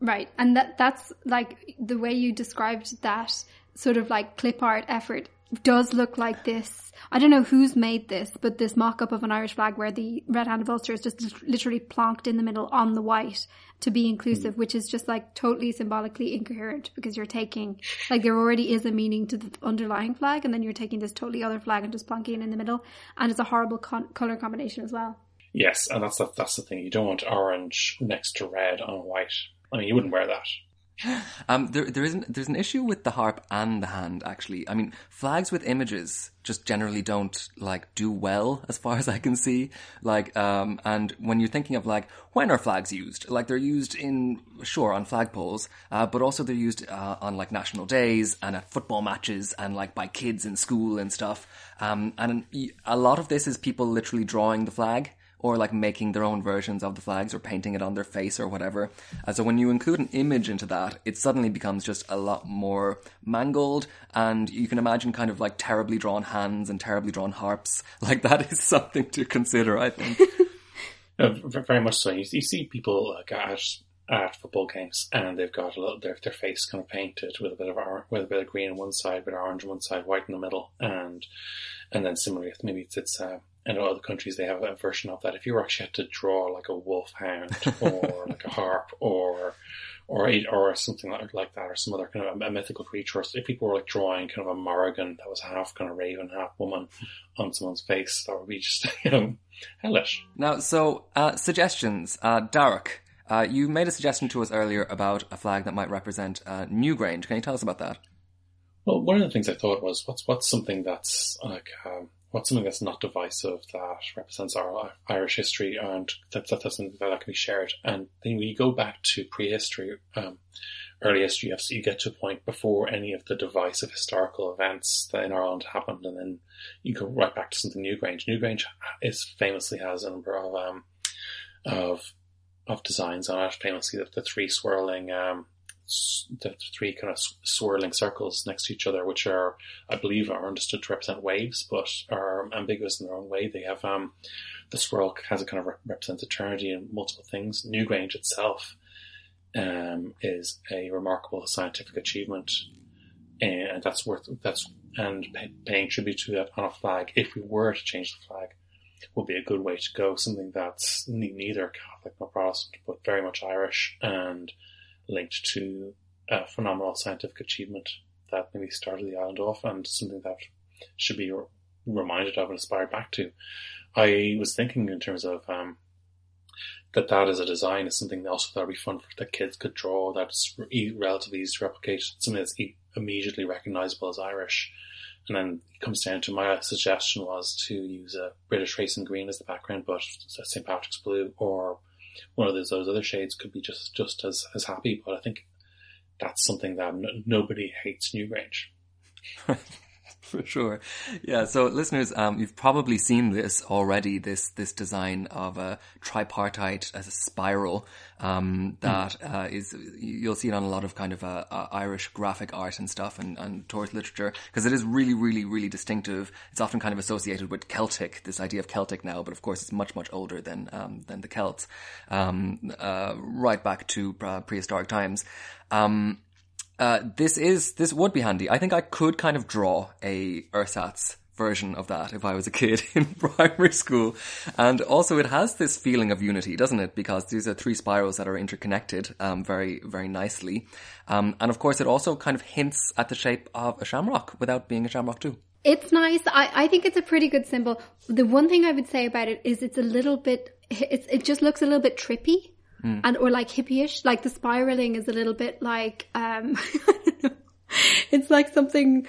Right. And that that's like the way you described that sort of like clip art effort does look like this. I don't know who's made this, but this mock up of an Irish flag where the red hand of Ulster is just literally plonked in the middle on the white to be inclusive, hmm. which is just like totally symbolically incoherent because you're taking, like, there already is a meaning to the underlying flag, and then you're taking this totally other flag and just plonking it in the middle. And it's a horrible con- color combination as well. Yes, and that's the, that's the thing. You don't want orange next to red on white. I mean, you wouldn't wear that. Um, there, there isn't, there's an issue with the harp and the hand, actually. I mean, flags with images just generally don't, like, do well, as far as I can see. Like, um, and when you're thinking of, like, when are flags used? Like, they're used in, sure, on flagpoles, uh, but also they're used, uh, on, like, national days and at football matches and, like, by kids in school and stuff. Um, and a lot of this is people literally drawing the flag or like making their own versions of the flags or painting it on their face or whatever. Uh, so when you include an image into that, it suddenly becomes just a lot more mangled and you can imagine kind of like terribly drawn hands and terribly drawn harps. *laughs* Like that is something to consider, I think. *laughs* V- very much so. You, see people like at at football games, and they've got a little their their face kind of painted with a bit of with a bit of green on one side, with orange on one side, white in the middle, and and then similarly, maybe it's it's. Uh, in other countries, they have a version of that. If you actually had to draw like a wolfhound *laughs* or like a harp or or a, or something like, like that, or some other kind of a, a mythical creature, if people were like drawing kind of a Morrigan that was half kind of raven, half woman on someone's face, that would be just *laughs* you know hellish. Now, so uh, suggestions. Uh, Darach, uh, you made a suggestion to us earlier about a flag that might represent uh, Newgrange. Can you tell us about that? Well, one of the things I thought was, what's what's something that's like, um, what's something that's not divisive that represents our Irish history and that that doesn't that, that can be shared. And then when you go back to prehistory, um, early history, you, you get to a point before any of the divisive historical events that in Ireland happened, and then you go right back to something Newgrange. Newgrange is famously has a number of um, of of designs on it. Famously, the, the three swirling um, the three kind of swirling circles next to each other, which are, I believe, are understood to represent waves, but are ambiguous in their own way. They have um, the swirl has a kind of represents eternity and multiple things. Newgrange itself um, is a remarkable scientific achievement, and that's worth that's and pay, paying tribute to that on a flag, if we were to change the flag, would be a good way to go. Something that's neither Catholic nor Protestant, but very much Irish and linked to a phenomenal scientific achievement that maybe started the island off and something that should be reminded of and aspired back to. I was thinking in terms of um, that that as a design is something also that would be fun for that kids could draw. That's relatively easy to replicate. Something that's immediately recognizable as Irish. And then it comes down to my suggestion was to use a British racing green as the background, but St. Patrick's blue or one of those, those other shades could be just, just as, as happy. But I think that's something that n- nobody hates Newgrange. *laughs* *laughs* For sure. Yeah. So listeners, um, you've probably seen this already, this, this design of a tripartite as a spiral, um, that, mm. uh, is, you'll see it on a lot of kind of, uh, uh, Irish graphic art and stuff and, and tourist literature, because it is really, really, really distinctive. It's often kind of associated with Celtic, this idea of Celtic now, but of course it's much, much older than, um, than the Celts, um, uh, right back to uh, prehistoric times. Um, uh, this is, this would be handy. I think I could kind of draw a ersatz version of that if I was a kid *laughs* in primary school. And also it has this feeling of unity, doesn't it? Because these are three spirals that are interconnected, um, very, very nicely. Um, and of course it also kind of hints at the shape of a shamrock without being a shamrock too. It's nice. I, I think it's a pretty good symbol. The one thing I would say about it is it's a little bit, it's, it just looks a little bit trippy mm. and or like hippie-ish. Like the spiraling is a little bit like um, *laughs* it's like something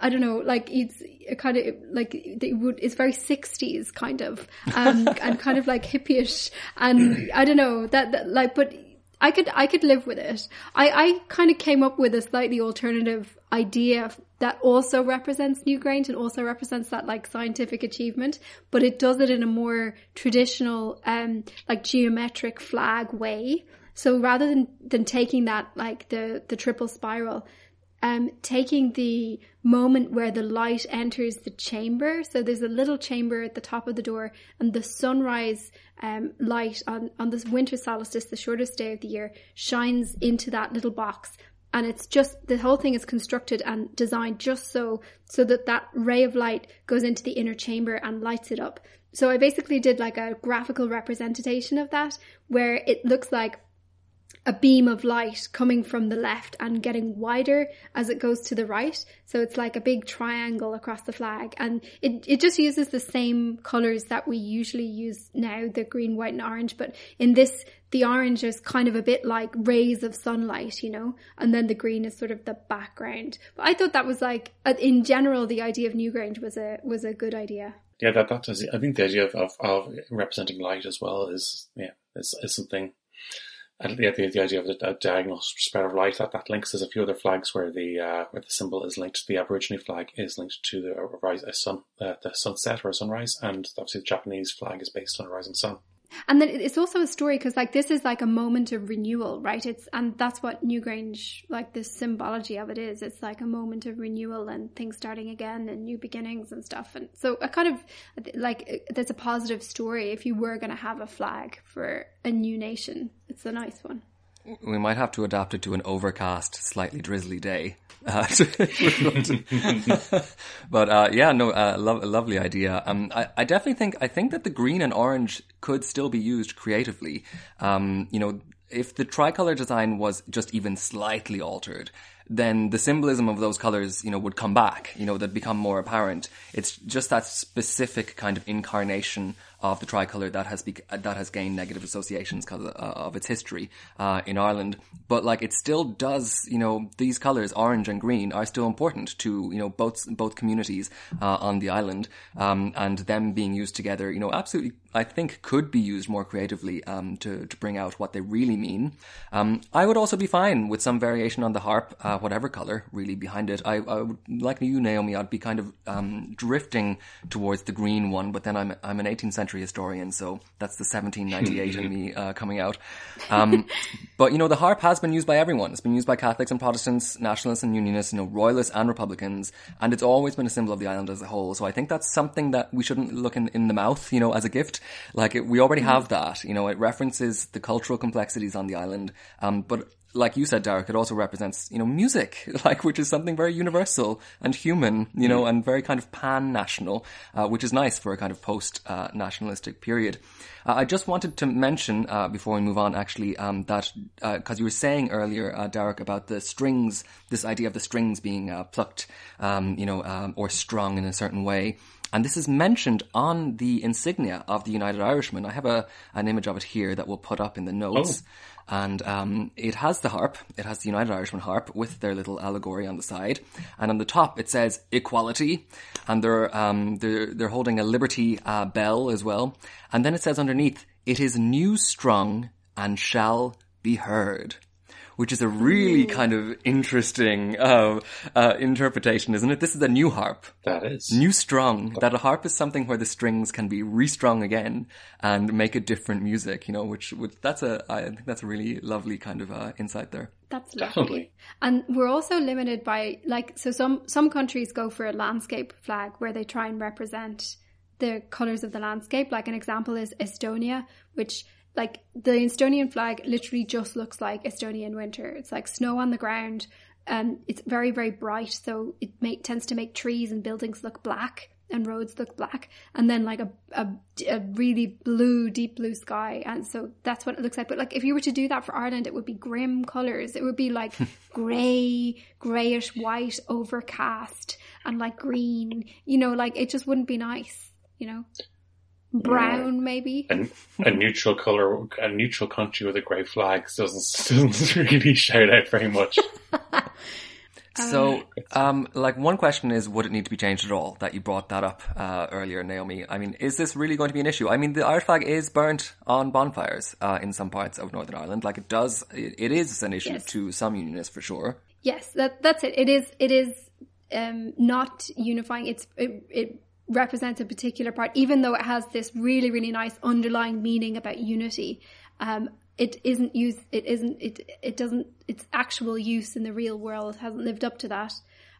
I don't know, like it's kind of like it would it's very sixties kind of um, *laughs* and kind of like hippie-ish and I don't know that, that like but I could I could live with it. I I kind of came up with a slightly alternative idea that also represents Newgrange and also represents that like scientific achievement, but it does it in a more traditional, um, like geometric flag way. So rather than, than taking that, like the, the triple spiral, um, taking the moment where the light enters the chamber. So there's a little chamber at the top of the door, and the sunrise um, light on, on this winter solstice, the shortest day of the year, shines into that little box and it's just the whole thing is constructed and designed just so so that that ray of light goes into the inner chamber and lights it up so i basically did like a graphical representation of that where it looks like a beam of light coming from the left and getting wider as it goes to the right. So it's like a big triangle across the flag. And it, it just uses the same colors that we usually use now, the green, white and orange. But in this, the orange is kind of a bit like rays of sunlight, you know, and then the green is sort of the background. But I thought that was like, uh, in general, the idea of Newgrange was a, was a good idea. Yeah, that, that does, I think the idea of, of, of representing light as well is, yeah, is, is something and the, the, the idea of the, diagonal spread of light that, that links there's a few other flags where the uh, where the symbol is linked the Aborigine flag is linked to the rise a sun uh, the sunset or a sunrise and obviously the Japanese flag is based on a rising sun. And then it's also a story because like this is like a moment of renewal, right? It's and that's what Newgrange like the symbology of it is. It's like a moment of renewal and things starting again and new beginnings and stuff. And so a kind of like uh, there's a positive story if you were going to have a flag for a new nation. It's a nice one. We might have to adapt it to an overcast, slightly drizzly day. *laughs* Uh, *laughs* but uh, yeah, no, uh, lo- lovely idea. Um, I, I, definitely think I think that the green and orange could still be used creatively. Um, you know, if the tricolor design was just even slightly altered, then the symbolism of those colors, you know, would come back, you know, that become more apparent. It's just that specific kind of incarnation of the tricolour that has be- that has gained negative associations because of, uh, of, its history uh, in Ireland. But like it still does, you know, these colours, orange and green, are still important to you know both both communities uh, on the island, um, and them being used together, you know, absolutely I think could be used more creatively um, to to bring out what they really mean. Um, I would also be fine with some variation on the harp, uh, whatever color really behind it. I, I, would like you, Naomi. I'd be kind of um, drifting towards the green one, but then I'm I'm an 18th century historian, so that's the 1798 in *laughs* me uh, coming out. Um, *laughs* but you know, the harp has been used by everyone. It's been used by Catholics and Protestants, nationalists and unionists, you know, royalists and Republicans, and it's always been a symbol of the island as a whole. So I think that's something that we shouldn't look in, in the mouth, you know, as a gift. Like it, we already mm-hmm. have that. You know, it references the cultural complexities on the island. Um, but like you said, Darach, it also represents, you know, music, *laughs* like, which is something very universal and human, you know, and very kind of pan-national, uh, which is nice for a kind of post-nationalistic period. Uh, I just wanted to mention, uh, before we move on, actually, um, that, because you were saying earlier, Darach, about the strings, this idea of the strings being plucked, um, you know, um, or strung in a certain way. And this is mentioned on the insignia of the United Irishman. I have a, an image of it here that we'll put up in the notes. Oh. And um, it has the harp, it has the United Irishman harp with their little allegory on the side. And on the top it says equality. And they're, um, they're, they're holding a Liberty uh, bell as well. And then it says underneath, it is new strung and shall be heard which is a really kind of interesting uh, uh, interpretation, isn't it? This is a new harp. That is. New strung. That a harp is something where the strings can be restrung again and make a different music, you know, which, which that's a, I think that's a really lovely kind of uh, insight there. That's definitely. And we're also limited by, like, so some, some countries go for a landscape flag where they try and represent the colors of the landscape. Like an example is Estonia, which like the Estonian flag literally just looks like Estonian winter. It's like snow on the ground. and it's very, very bright. So it make, tends to make trees and buildings look black and roads look black. And then like a, a, a really blue, deep blue sky. And so that's what it looks like. But like if you were to do that for Ireland, it would be grim colors. It would be like *laughs* grey, greyish white, overcast and like green, you know, like it just wouldn't be nice, you know? Brown, yeah. maybe. A, a neutral color, a neutral country with a grey flag doesn't *laughs* doesn't really shout out very much. *laughs* So, um, like one question is, would it need to be changed at all? That you brought that up uh, earlier, Naomi. I mean, is this really going to be an issue? I mean, the Irish flag is burnt on bonfires uh, in some parts of Northern Ireland. Like it does, it, it is an issue yes. to some unionists for sure. Yes, that that's it. It is. It is um, not unifying. It's it, it represents a particular part, even though it has this really, really nice underlying meaning about unity. Um, it isn't used, it isn't, it, it doesn't, its actual use in the real world hasn't lived up to that,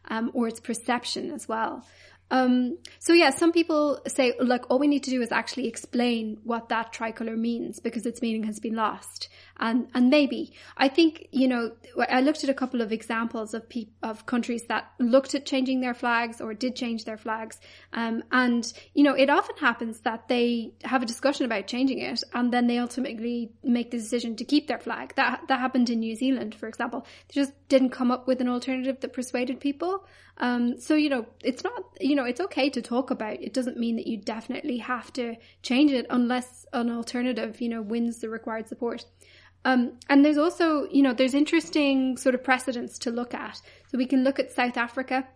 um, or its perception as well. Um, so yeah, some people say, like, all we need to do is actually explain what that tricolor means because its meaning has been lost. And, and maybe, I think, you know, I looked at a couple of examples of pe- of countries that looked at changing their flags or did change their flags. Um, and, you know, it often happens that they have a discussion about changing it and then they ultimately make the decision to keep their flag. That, that happened in New Zealand, for example. They just didn't come up with an alternative that persuaded people. Um, so, you know, it's not, you know, it's okay to talk about. It doesn't mean that you definitely have to change it unless an alternative, you know, wins the required support. Um, and there's also, you know, there's interesting sort of precedents to look at. So we can look at South Africa.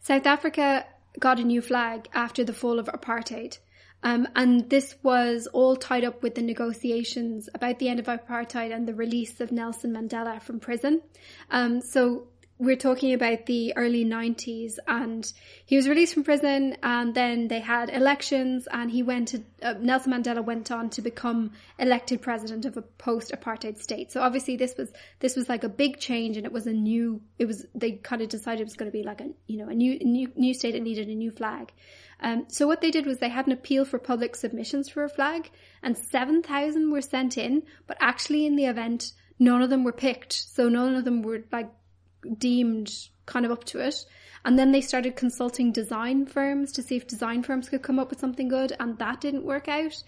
South Africa got a new flag after the fall of apartheid. Um, and this was all tied up with the negotiations about the end of apartheid and the release of Nelson Mandela from prison. Um, so we're talking about the early 90s and he was released from prison and then they had elections and he went to uh, Nelson Mandela went on to become elected president of a post apartheid state. So obviously this was this was like a big change and it was a new it was they kind of decided it was going to be like a you know a new new new state that needed a new flag. Um, so what they did was they had an appeal for public submissions for a flag and 7,000 were sent in but actually in the event none of them were picked. So none of them were like deemed kind of up to it. And then they started consulting design firms to see if design firms could come up with something good, and that didn't work out.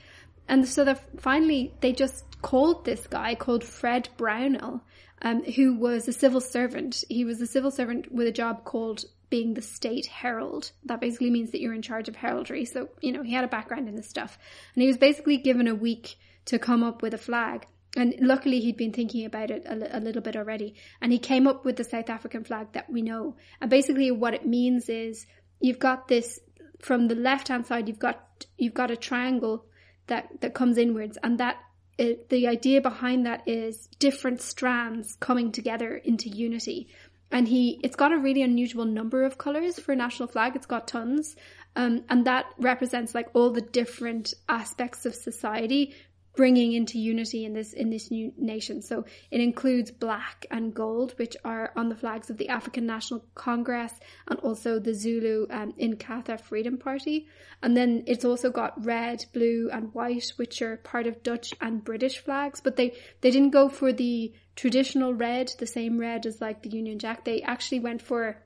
And so they finally they just called this guy called Fred Brownell, um, who was a civil servant. He was a civil servant with a job called being the state herald. That basically means that you're in charge of heraldry. So, you know, he had a background in this stuff. And he was basically given a week to come up with a flag. And luckily, he'd been thinking about it a, a, little bit already. And he came up with the South African flag that we know. And basically, what it means is you've got this from the left hand side. You've got you've got a triangle that that comes inwards, and that it, the idea behind that is different strands coming together into unity. And he, it's got a really unusual number of colors for a national flag. It's got tons. Um, and that represents like all the different aspects of society bringing into unity in this in this new nation. So it includes black and gold, which are on the flags of the African National Congress and also the Zulu um, Inkatha Freedom Party. And then it's also got red, blue, and white, which are part of Dutch and British flags. But they they didn't go for the traditional red, the same red as like the Union Jack. They actually went for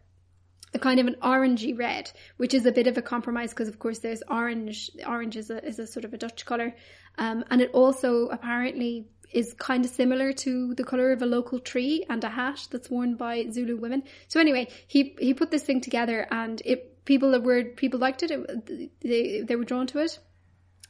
a kind of an orangey red, which is a bit of a compromise because, of course, there's orange. Orange is a, is a sort of a Dutch colour. Um, and it also apparently is kind of similar to the colour of a local tree and a hat that's worn by Zulu women. So anyway, he, he put this thing together and it, people that were, people liked it, it they, they were drawn to it.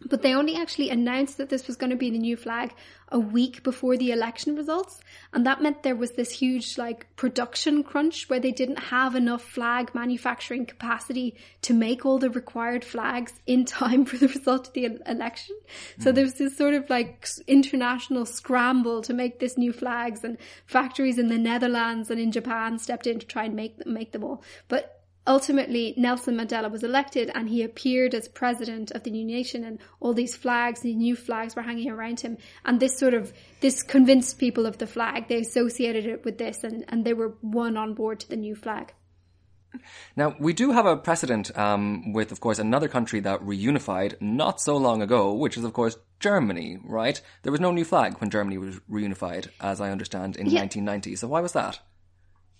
But they only actually announced that this was going to be the new flag a week before the election results. And that meant there was this huge like production crunch where they didn't have enough flag manufacturing capacity to make all the required flags in time for the result of the election. So mm. there was this sort of like international scramble to make this new flags and factories in the Netherlands and in Japan stepped in to try and make them, make them all. But ultimately Nelson Mandela was elected and he appeared as president of the new nation and all these flags, these new flags were hanging around him. And this sort of, this convinced people of the flag. They associated it with this and, and they were won on board to the new flag. Now, we do have a precedent um, with, of course, another country that reunified not so long ago, which is, of course, Germany, right? There was no new flag when Germany was reunified, as I understand, in yeah. 1990. So why was that?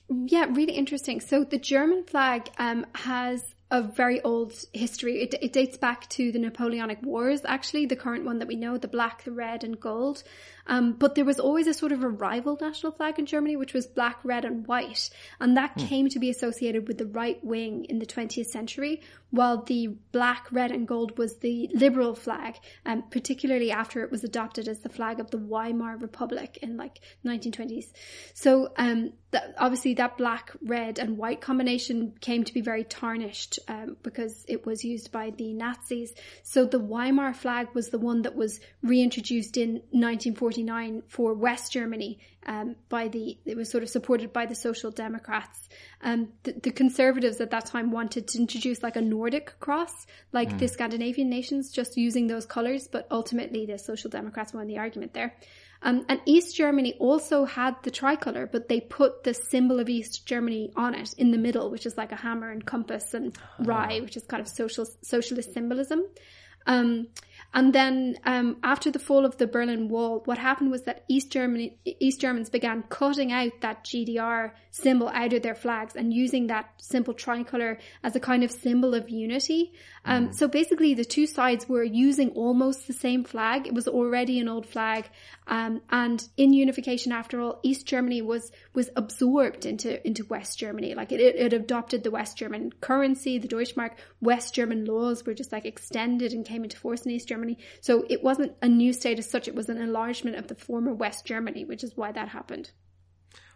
Yeah, really interesting. So the German flag um, has a very old history. It, it, dates back to the Napoleonic Wars, actually, the current one that we know, the black, the red, and gold. Um, but there was always a sort of a rival national flag in Germany, which was black, red, and white. And that hmm. came to be associated with the right wing in the 20th century, while the black, red, and gold was the liberal flag, um, particularly after it was adopted as the flag of the Weimar Republic in like 1920s. So, um, that, obviously that black, red, and white combination came to be very tarnished um, because it was used by the Nazis. So the Weimar flag was the one that was reintroduced in 1949 for West Germany um, by the it was sort of supported by the Social Democrats. Um, the, the, Conservatives at that time wanted to introduce like a Nordic cross, like mm. the Scandinavian nations, just using those colours. But ultimately, the Social Democrats won the argument there. Um, and East Germany also had the tricolour, but they put the symbol of East Germany on it in the middle, which is like a hammer and compass and oh. rye, which is kind of social socialist symbolism. Um, and then um, after the fall of the Berlin Wall, what happened was that East Germany, East Germans began cutting out that GDR symbol out of their flags and using that simple tricolour as a kind of symbol of unity. Um, mm. So basically, the two sides were using almost the same flag. It was already an old flag, um, and in unification, after all, East Germany was was absorbed into into West Germany. Like it, it, it adopted the West German currency, the Deutschmark. West German laws were just like extended and came into force in East Germany. So it wasn't a new state as such; it was an enlargement of the former West Germany, which is why that happened.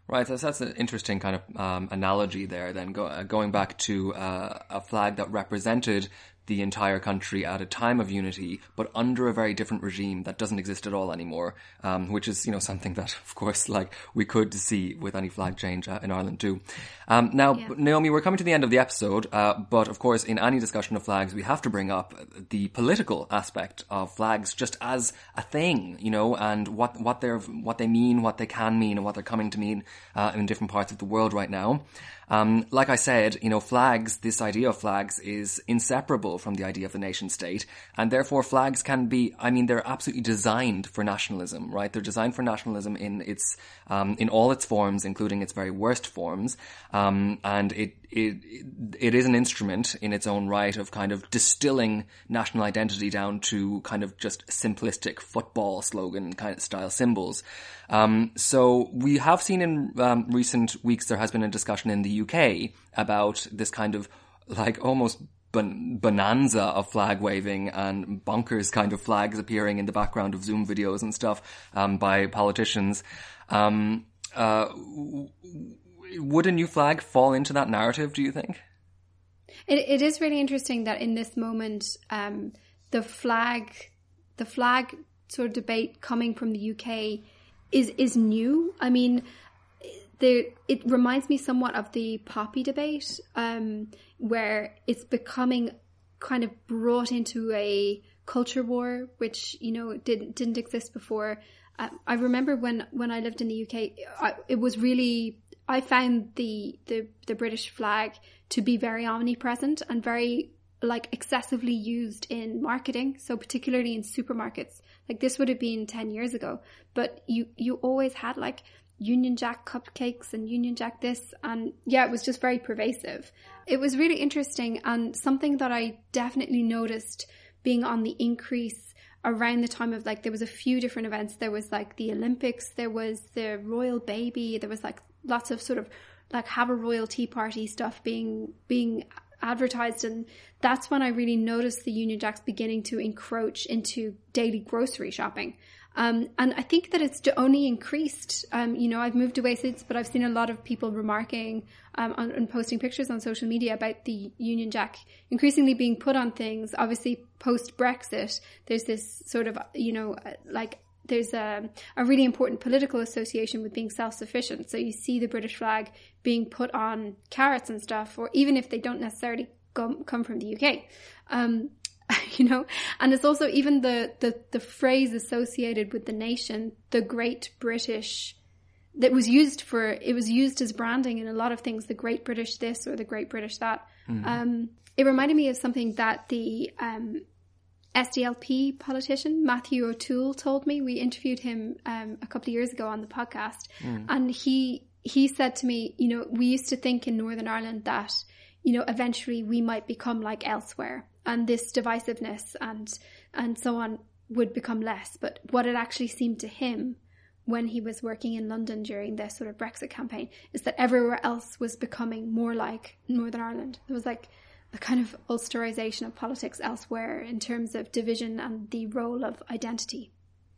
Right, so that's an interesting kind of um, analogy there. Then go, uh, going back to uh, a flag that represented the entire country at a time of unity, but under a very different regime that doesn't exist at all anymore, um, which is, you know, something that, of course, like we could see with any flag change uh, in Ireland too. Um, now, yeah. Naomi, we're coming to the end of the episode, uh, but of course, in any discussion of flags, we have to bring up the political aspect of flags just as a thing, you know, and what, what they're, what they mean, what they can mean, and what they're coming to mean, uh, in different parts of the world right now. Um, like I said, you know, flags, this idea of flags is inseparable from the idea of the nation state, and therefore flags can be, I mean, they're absolutely designed for nationalism, right? They're designed for nationalism in its, um, in all its forms, including its very worst forms, um, and it, it, it is an instrument in its own right of kind of distilling national identity down to kind of just simplistic football slogan kind of style symbols. Um, so we have seen in um, recent weeks there has been a discussion in the UK about this kind of like almost bonanza of flag waving and bonkers kind of flags appearing in the background of Zoom videos and stuff um, by politicians. Um, uh, would a new flag fall into that narrative? Do you think? It, it is really interesting that in this moment, um, the flag, the flag sort of debate coming from the UK is is new. I mean, it reminds me somewhat of the poppy debate, um, where it's becoming kind of brought into a culture war, which you know didn't didn't exist before. Uh, I remember when when I lived in the UK, I, it was really I found the the the British flag to be very omnipresent and very like excessively used in marketing. So particularly in supermarkets, like this would have been 10 years ago, but you, you always had like Union Jack cupcakes and Union Jack this. And yeah, it was just very pervasive. It was really interesting and something that I definitely noticed being on the increase around the time of like, there was a few different events. There was like the Olympics, there was the royal baby, there was like lots of sort of like have a royal tea party stuff being, being advertised and that's when I really noticed the Union Jacks beginning to encroach into daily grocery shopping. Um, and I think that it's only increased. Um, you know, I've moved away since, but I've seen a lot of people remarking um, on, and posting pictures on social media about the Union Jack increasingly being put on things. Obviously, post Brexit, there's this sort of, you know, uh, like there's a, a really important political association with being self-sufficient. So you see the British flag being put on carrots and stuff, or even if they don't necessarily come, come from the UK. Um, *laughs* you know, and it's also even the, the, the phrase associated with the nation, the great British, that was used for, it was used as branding in a lot of things, the great British this or the great British that. Mm. Um, it reminded me of something that the, um, SDLP politician Matthew O'Toole told me. We interviewed him um, a couple of years ago on the podcast, mm. and he he said to me, you know, we used to think in Northern Ireland that you know eventually we might become like elsewhere, and this divisiveness and and so on would become less. But what it actually seemed to him when he was working in London during the sort of Brexit campaign is that everywhere else was becoming more like Northern Ireland. It was like a kind of Ulsterization of politics elsewhere in terms of division and the role of identity.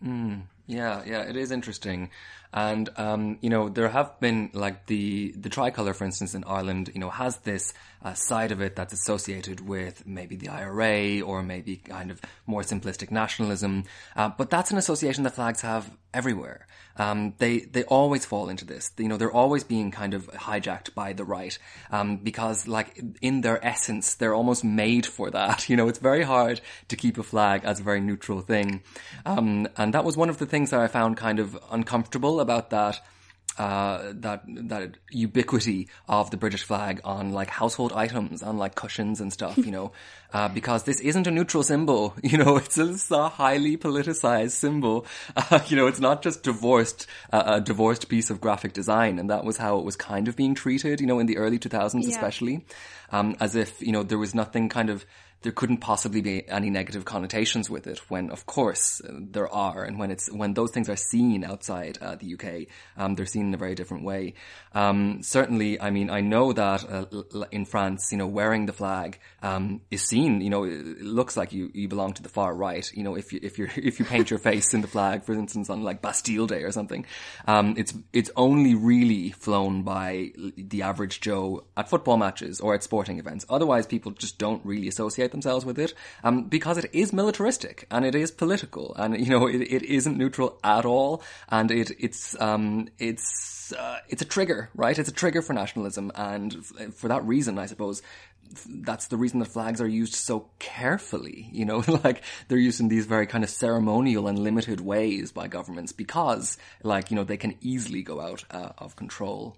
Mm, yeah, yeah, it is interesting. And, um, you know, there have been like the, the tricolour, for instance, in Ireland, you know, has this uh, side of it that's associated with maybe the IRA or maybe kind of more simplistic nationalism. Uh, but that's an association that flags have everywhere. Um, they, they always fall into this. You know, they're always being kind of hijacked by the right. Um, because like in their essence, they're almost made for that. *laughs* You know, it's very hard to keep a flag as a very neutral thing. Um, and that was one of the things that I found kind of uncomfortable about that uh, that that ubiquity of the British flag on like household items, on like cushions and stuff, you know, *laughs* uh, because this isn't a neutral symbol, *laughs* you know, it's a, it's a highly politicized symbol, *laughs* uh, you know, it's not just divorced uh, a divorced piece of graphic design, and that was how it was kind of being treated, you know, in the early two thousands, yeah. especially, um, as if you know there was nothing kind of there couldn't possibly be any negative connotations with it when of course there are. And when it's when those things are seen outside uh, the UK um, they're seen in a very different way. Um, certainly I mean I know that uh, in France you know wearing the flag um, is seen you know it looks like you, you belong to the far right. You know if you if you *laughs* if you paint your face in the flag for instance on like Bastille Day or something um, it's it's only really flown by the average Joe at football matches or at sporting events otherwise people just don't really associate themselves with it, um, because it is militaristic and it is political and, you know, it, it isn't neutral at all and it, it's, um, it's, uh, it's a trigger, right? It's a trigger for nationalism and f- for that reason, I suppose, that's the reason that flags are used so carefully, you know, *laughs* like they're used in these very kind of ceremonial and limited ways by governments because, like, you know, they can easily go out uh, of control.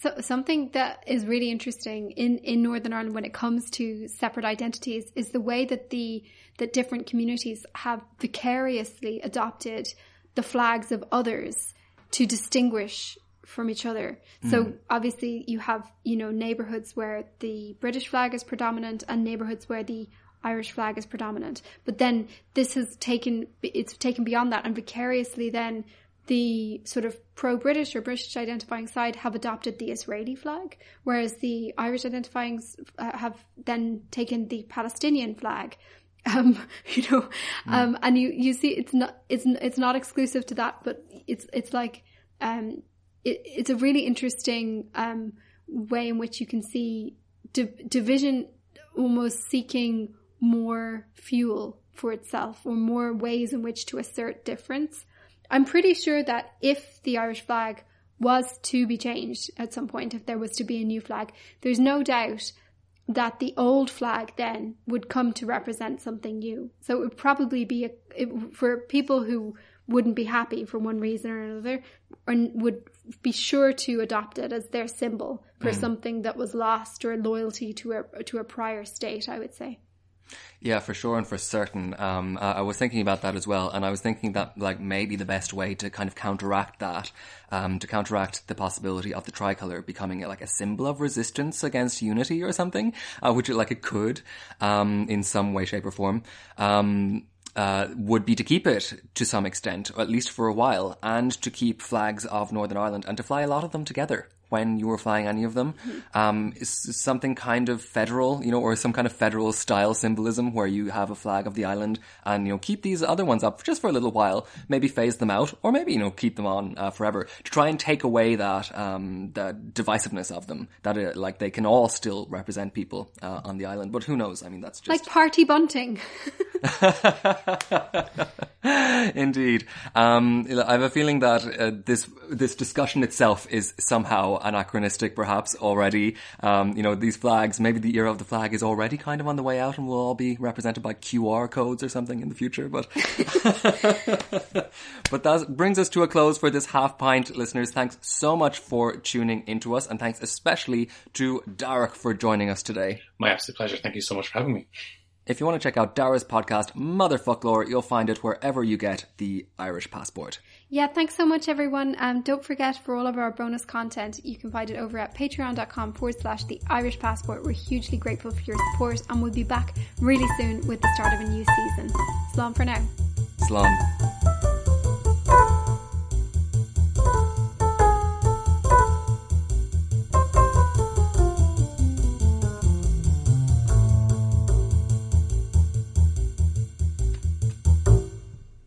So something that is really interesting in, in Northern Ireland when it comes to separate identities is the way that the that different communities have vicariously adopted the flags of others to distinguish from each other. Mm. So obviously you have, you know, neighborhoods where the British flag is predominant and neighborhoods where the Irish flag is predominant. But then this has taken, it's taken beyond that and vicariously then the sort of pro-British or British identifying side have adopted the Israeli flag, whereas the Irish identifying uh, have then taken the Palestinian flag. *laughs* Um, you know, mm. um, and you, you see it's not, it's, it's not exclusive to that, but it's, it's like, um, it, it's a really interesting, um, way in which you can see di- division almost seeking more fuel for itself or more ways in which to assert difference. I'm pretty sure that if the Irish flag was to be changed at some point, if there was to be a new flag, there's no doubt that the old flag then would come to represent something new. So it would probably be a, it, for people who wouldn't be happy for one reason or another, and would be sure to adopt it as their symbol for mm. something that was lost or loyalty to a to a prior state. I would say. Yeah, for sure and for certain. Um, I was thinking about that as well, and I was thinking that like maybe the best way to kind of counteract that, um, to counteract the possibility of the tricolour becoming like a symbol of resistance against unity or something, uh, which it, like it could, um, in some way, shape, or form. Um, uh, would be to keep it to some extent, at least for a while, and to keep flags of Northern Ireland and to fly a lot of them together when you were flying any of them. Um, something kind of federal, you know, or some kind of federal style symbolism where you have a flag of the island and, you know, keep these other ones up just for a little while, maybe phase them out, or maybe, you know, keep them on uh, forever to try and take away that, um, the divisiveness of them, that, uh, like, they can all still represent people uh, on the island. But who knows? I mean, that's just. Like party bunting. *laughs* Indeed. Um, I have a feeling that uh, this, this discussion itself is somehow anachronistic perhaps already. Um, you know, these flags, maybe the era of the flag is already kind of on the way out and we'll all be represented by QR codes or something in the future. But, *laughs* but that brings us to a close for this half pint listeners. Thanks so much for tuning into us and thanks especially to Darach for joining us today. My absolute pleasure. Thank you so much for having me. If you want to check out Darach's podcast, Motherfoclóir, you'll find it wherever you get the Irish passport. Yeah, thanks so much, everyone. Um, don't forget for all of our bonus content, you can find it over at patreon.com forward slash the Irish passport. We're hugely grateful for your support and we'll be back really soon with the start of a new season. Slán for now. Slán.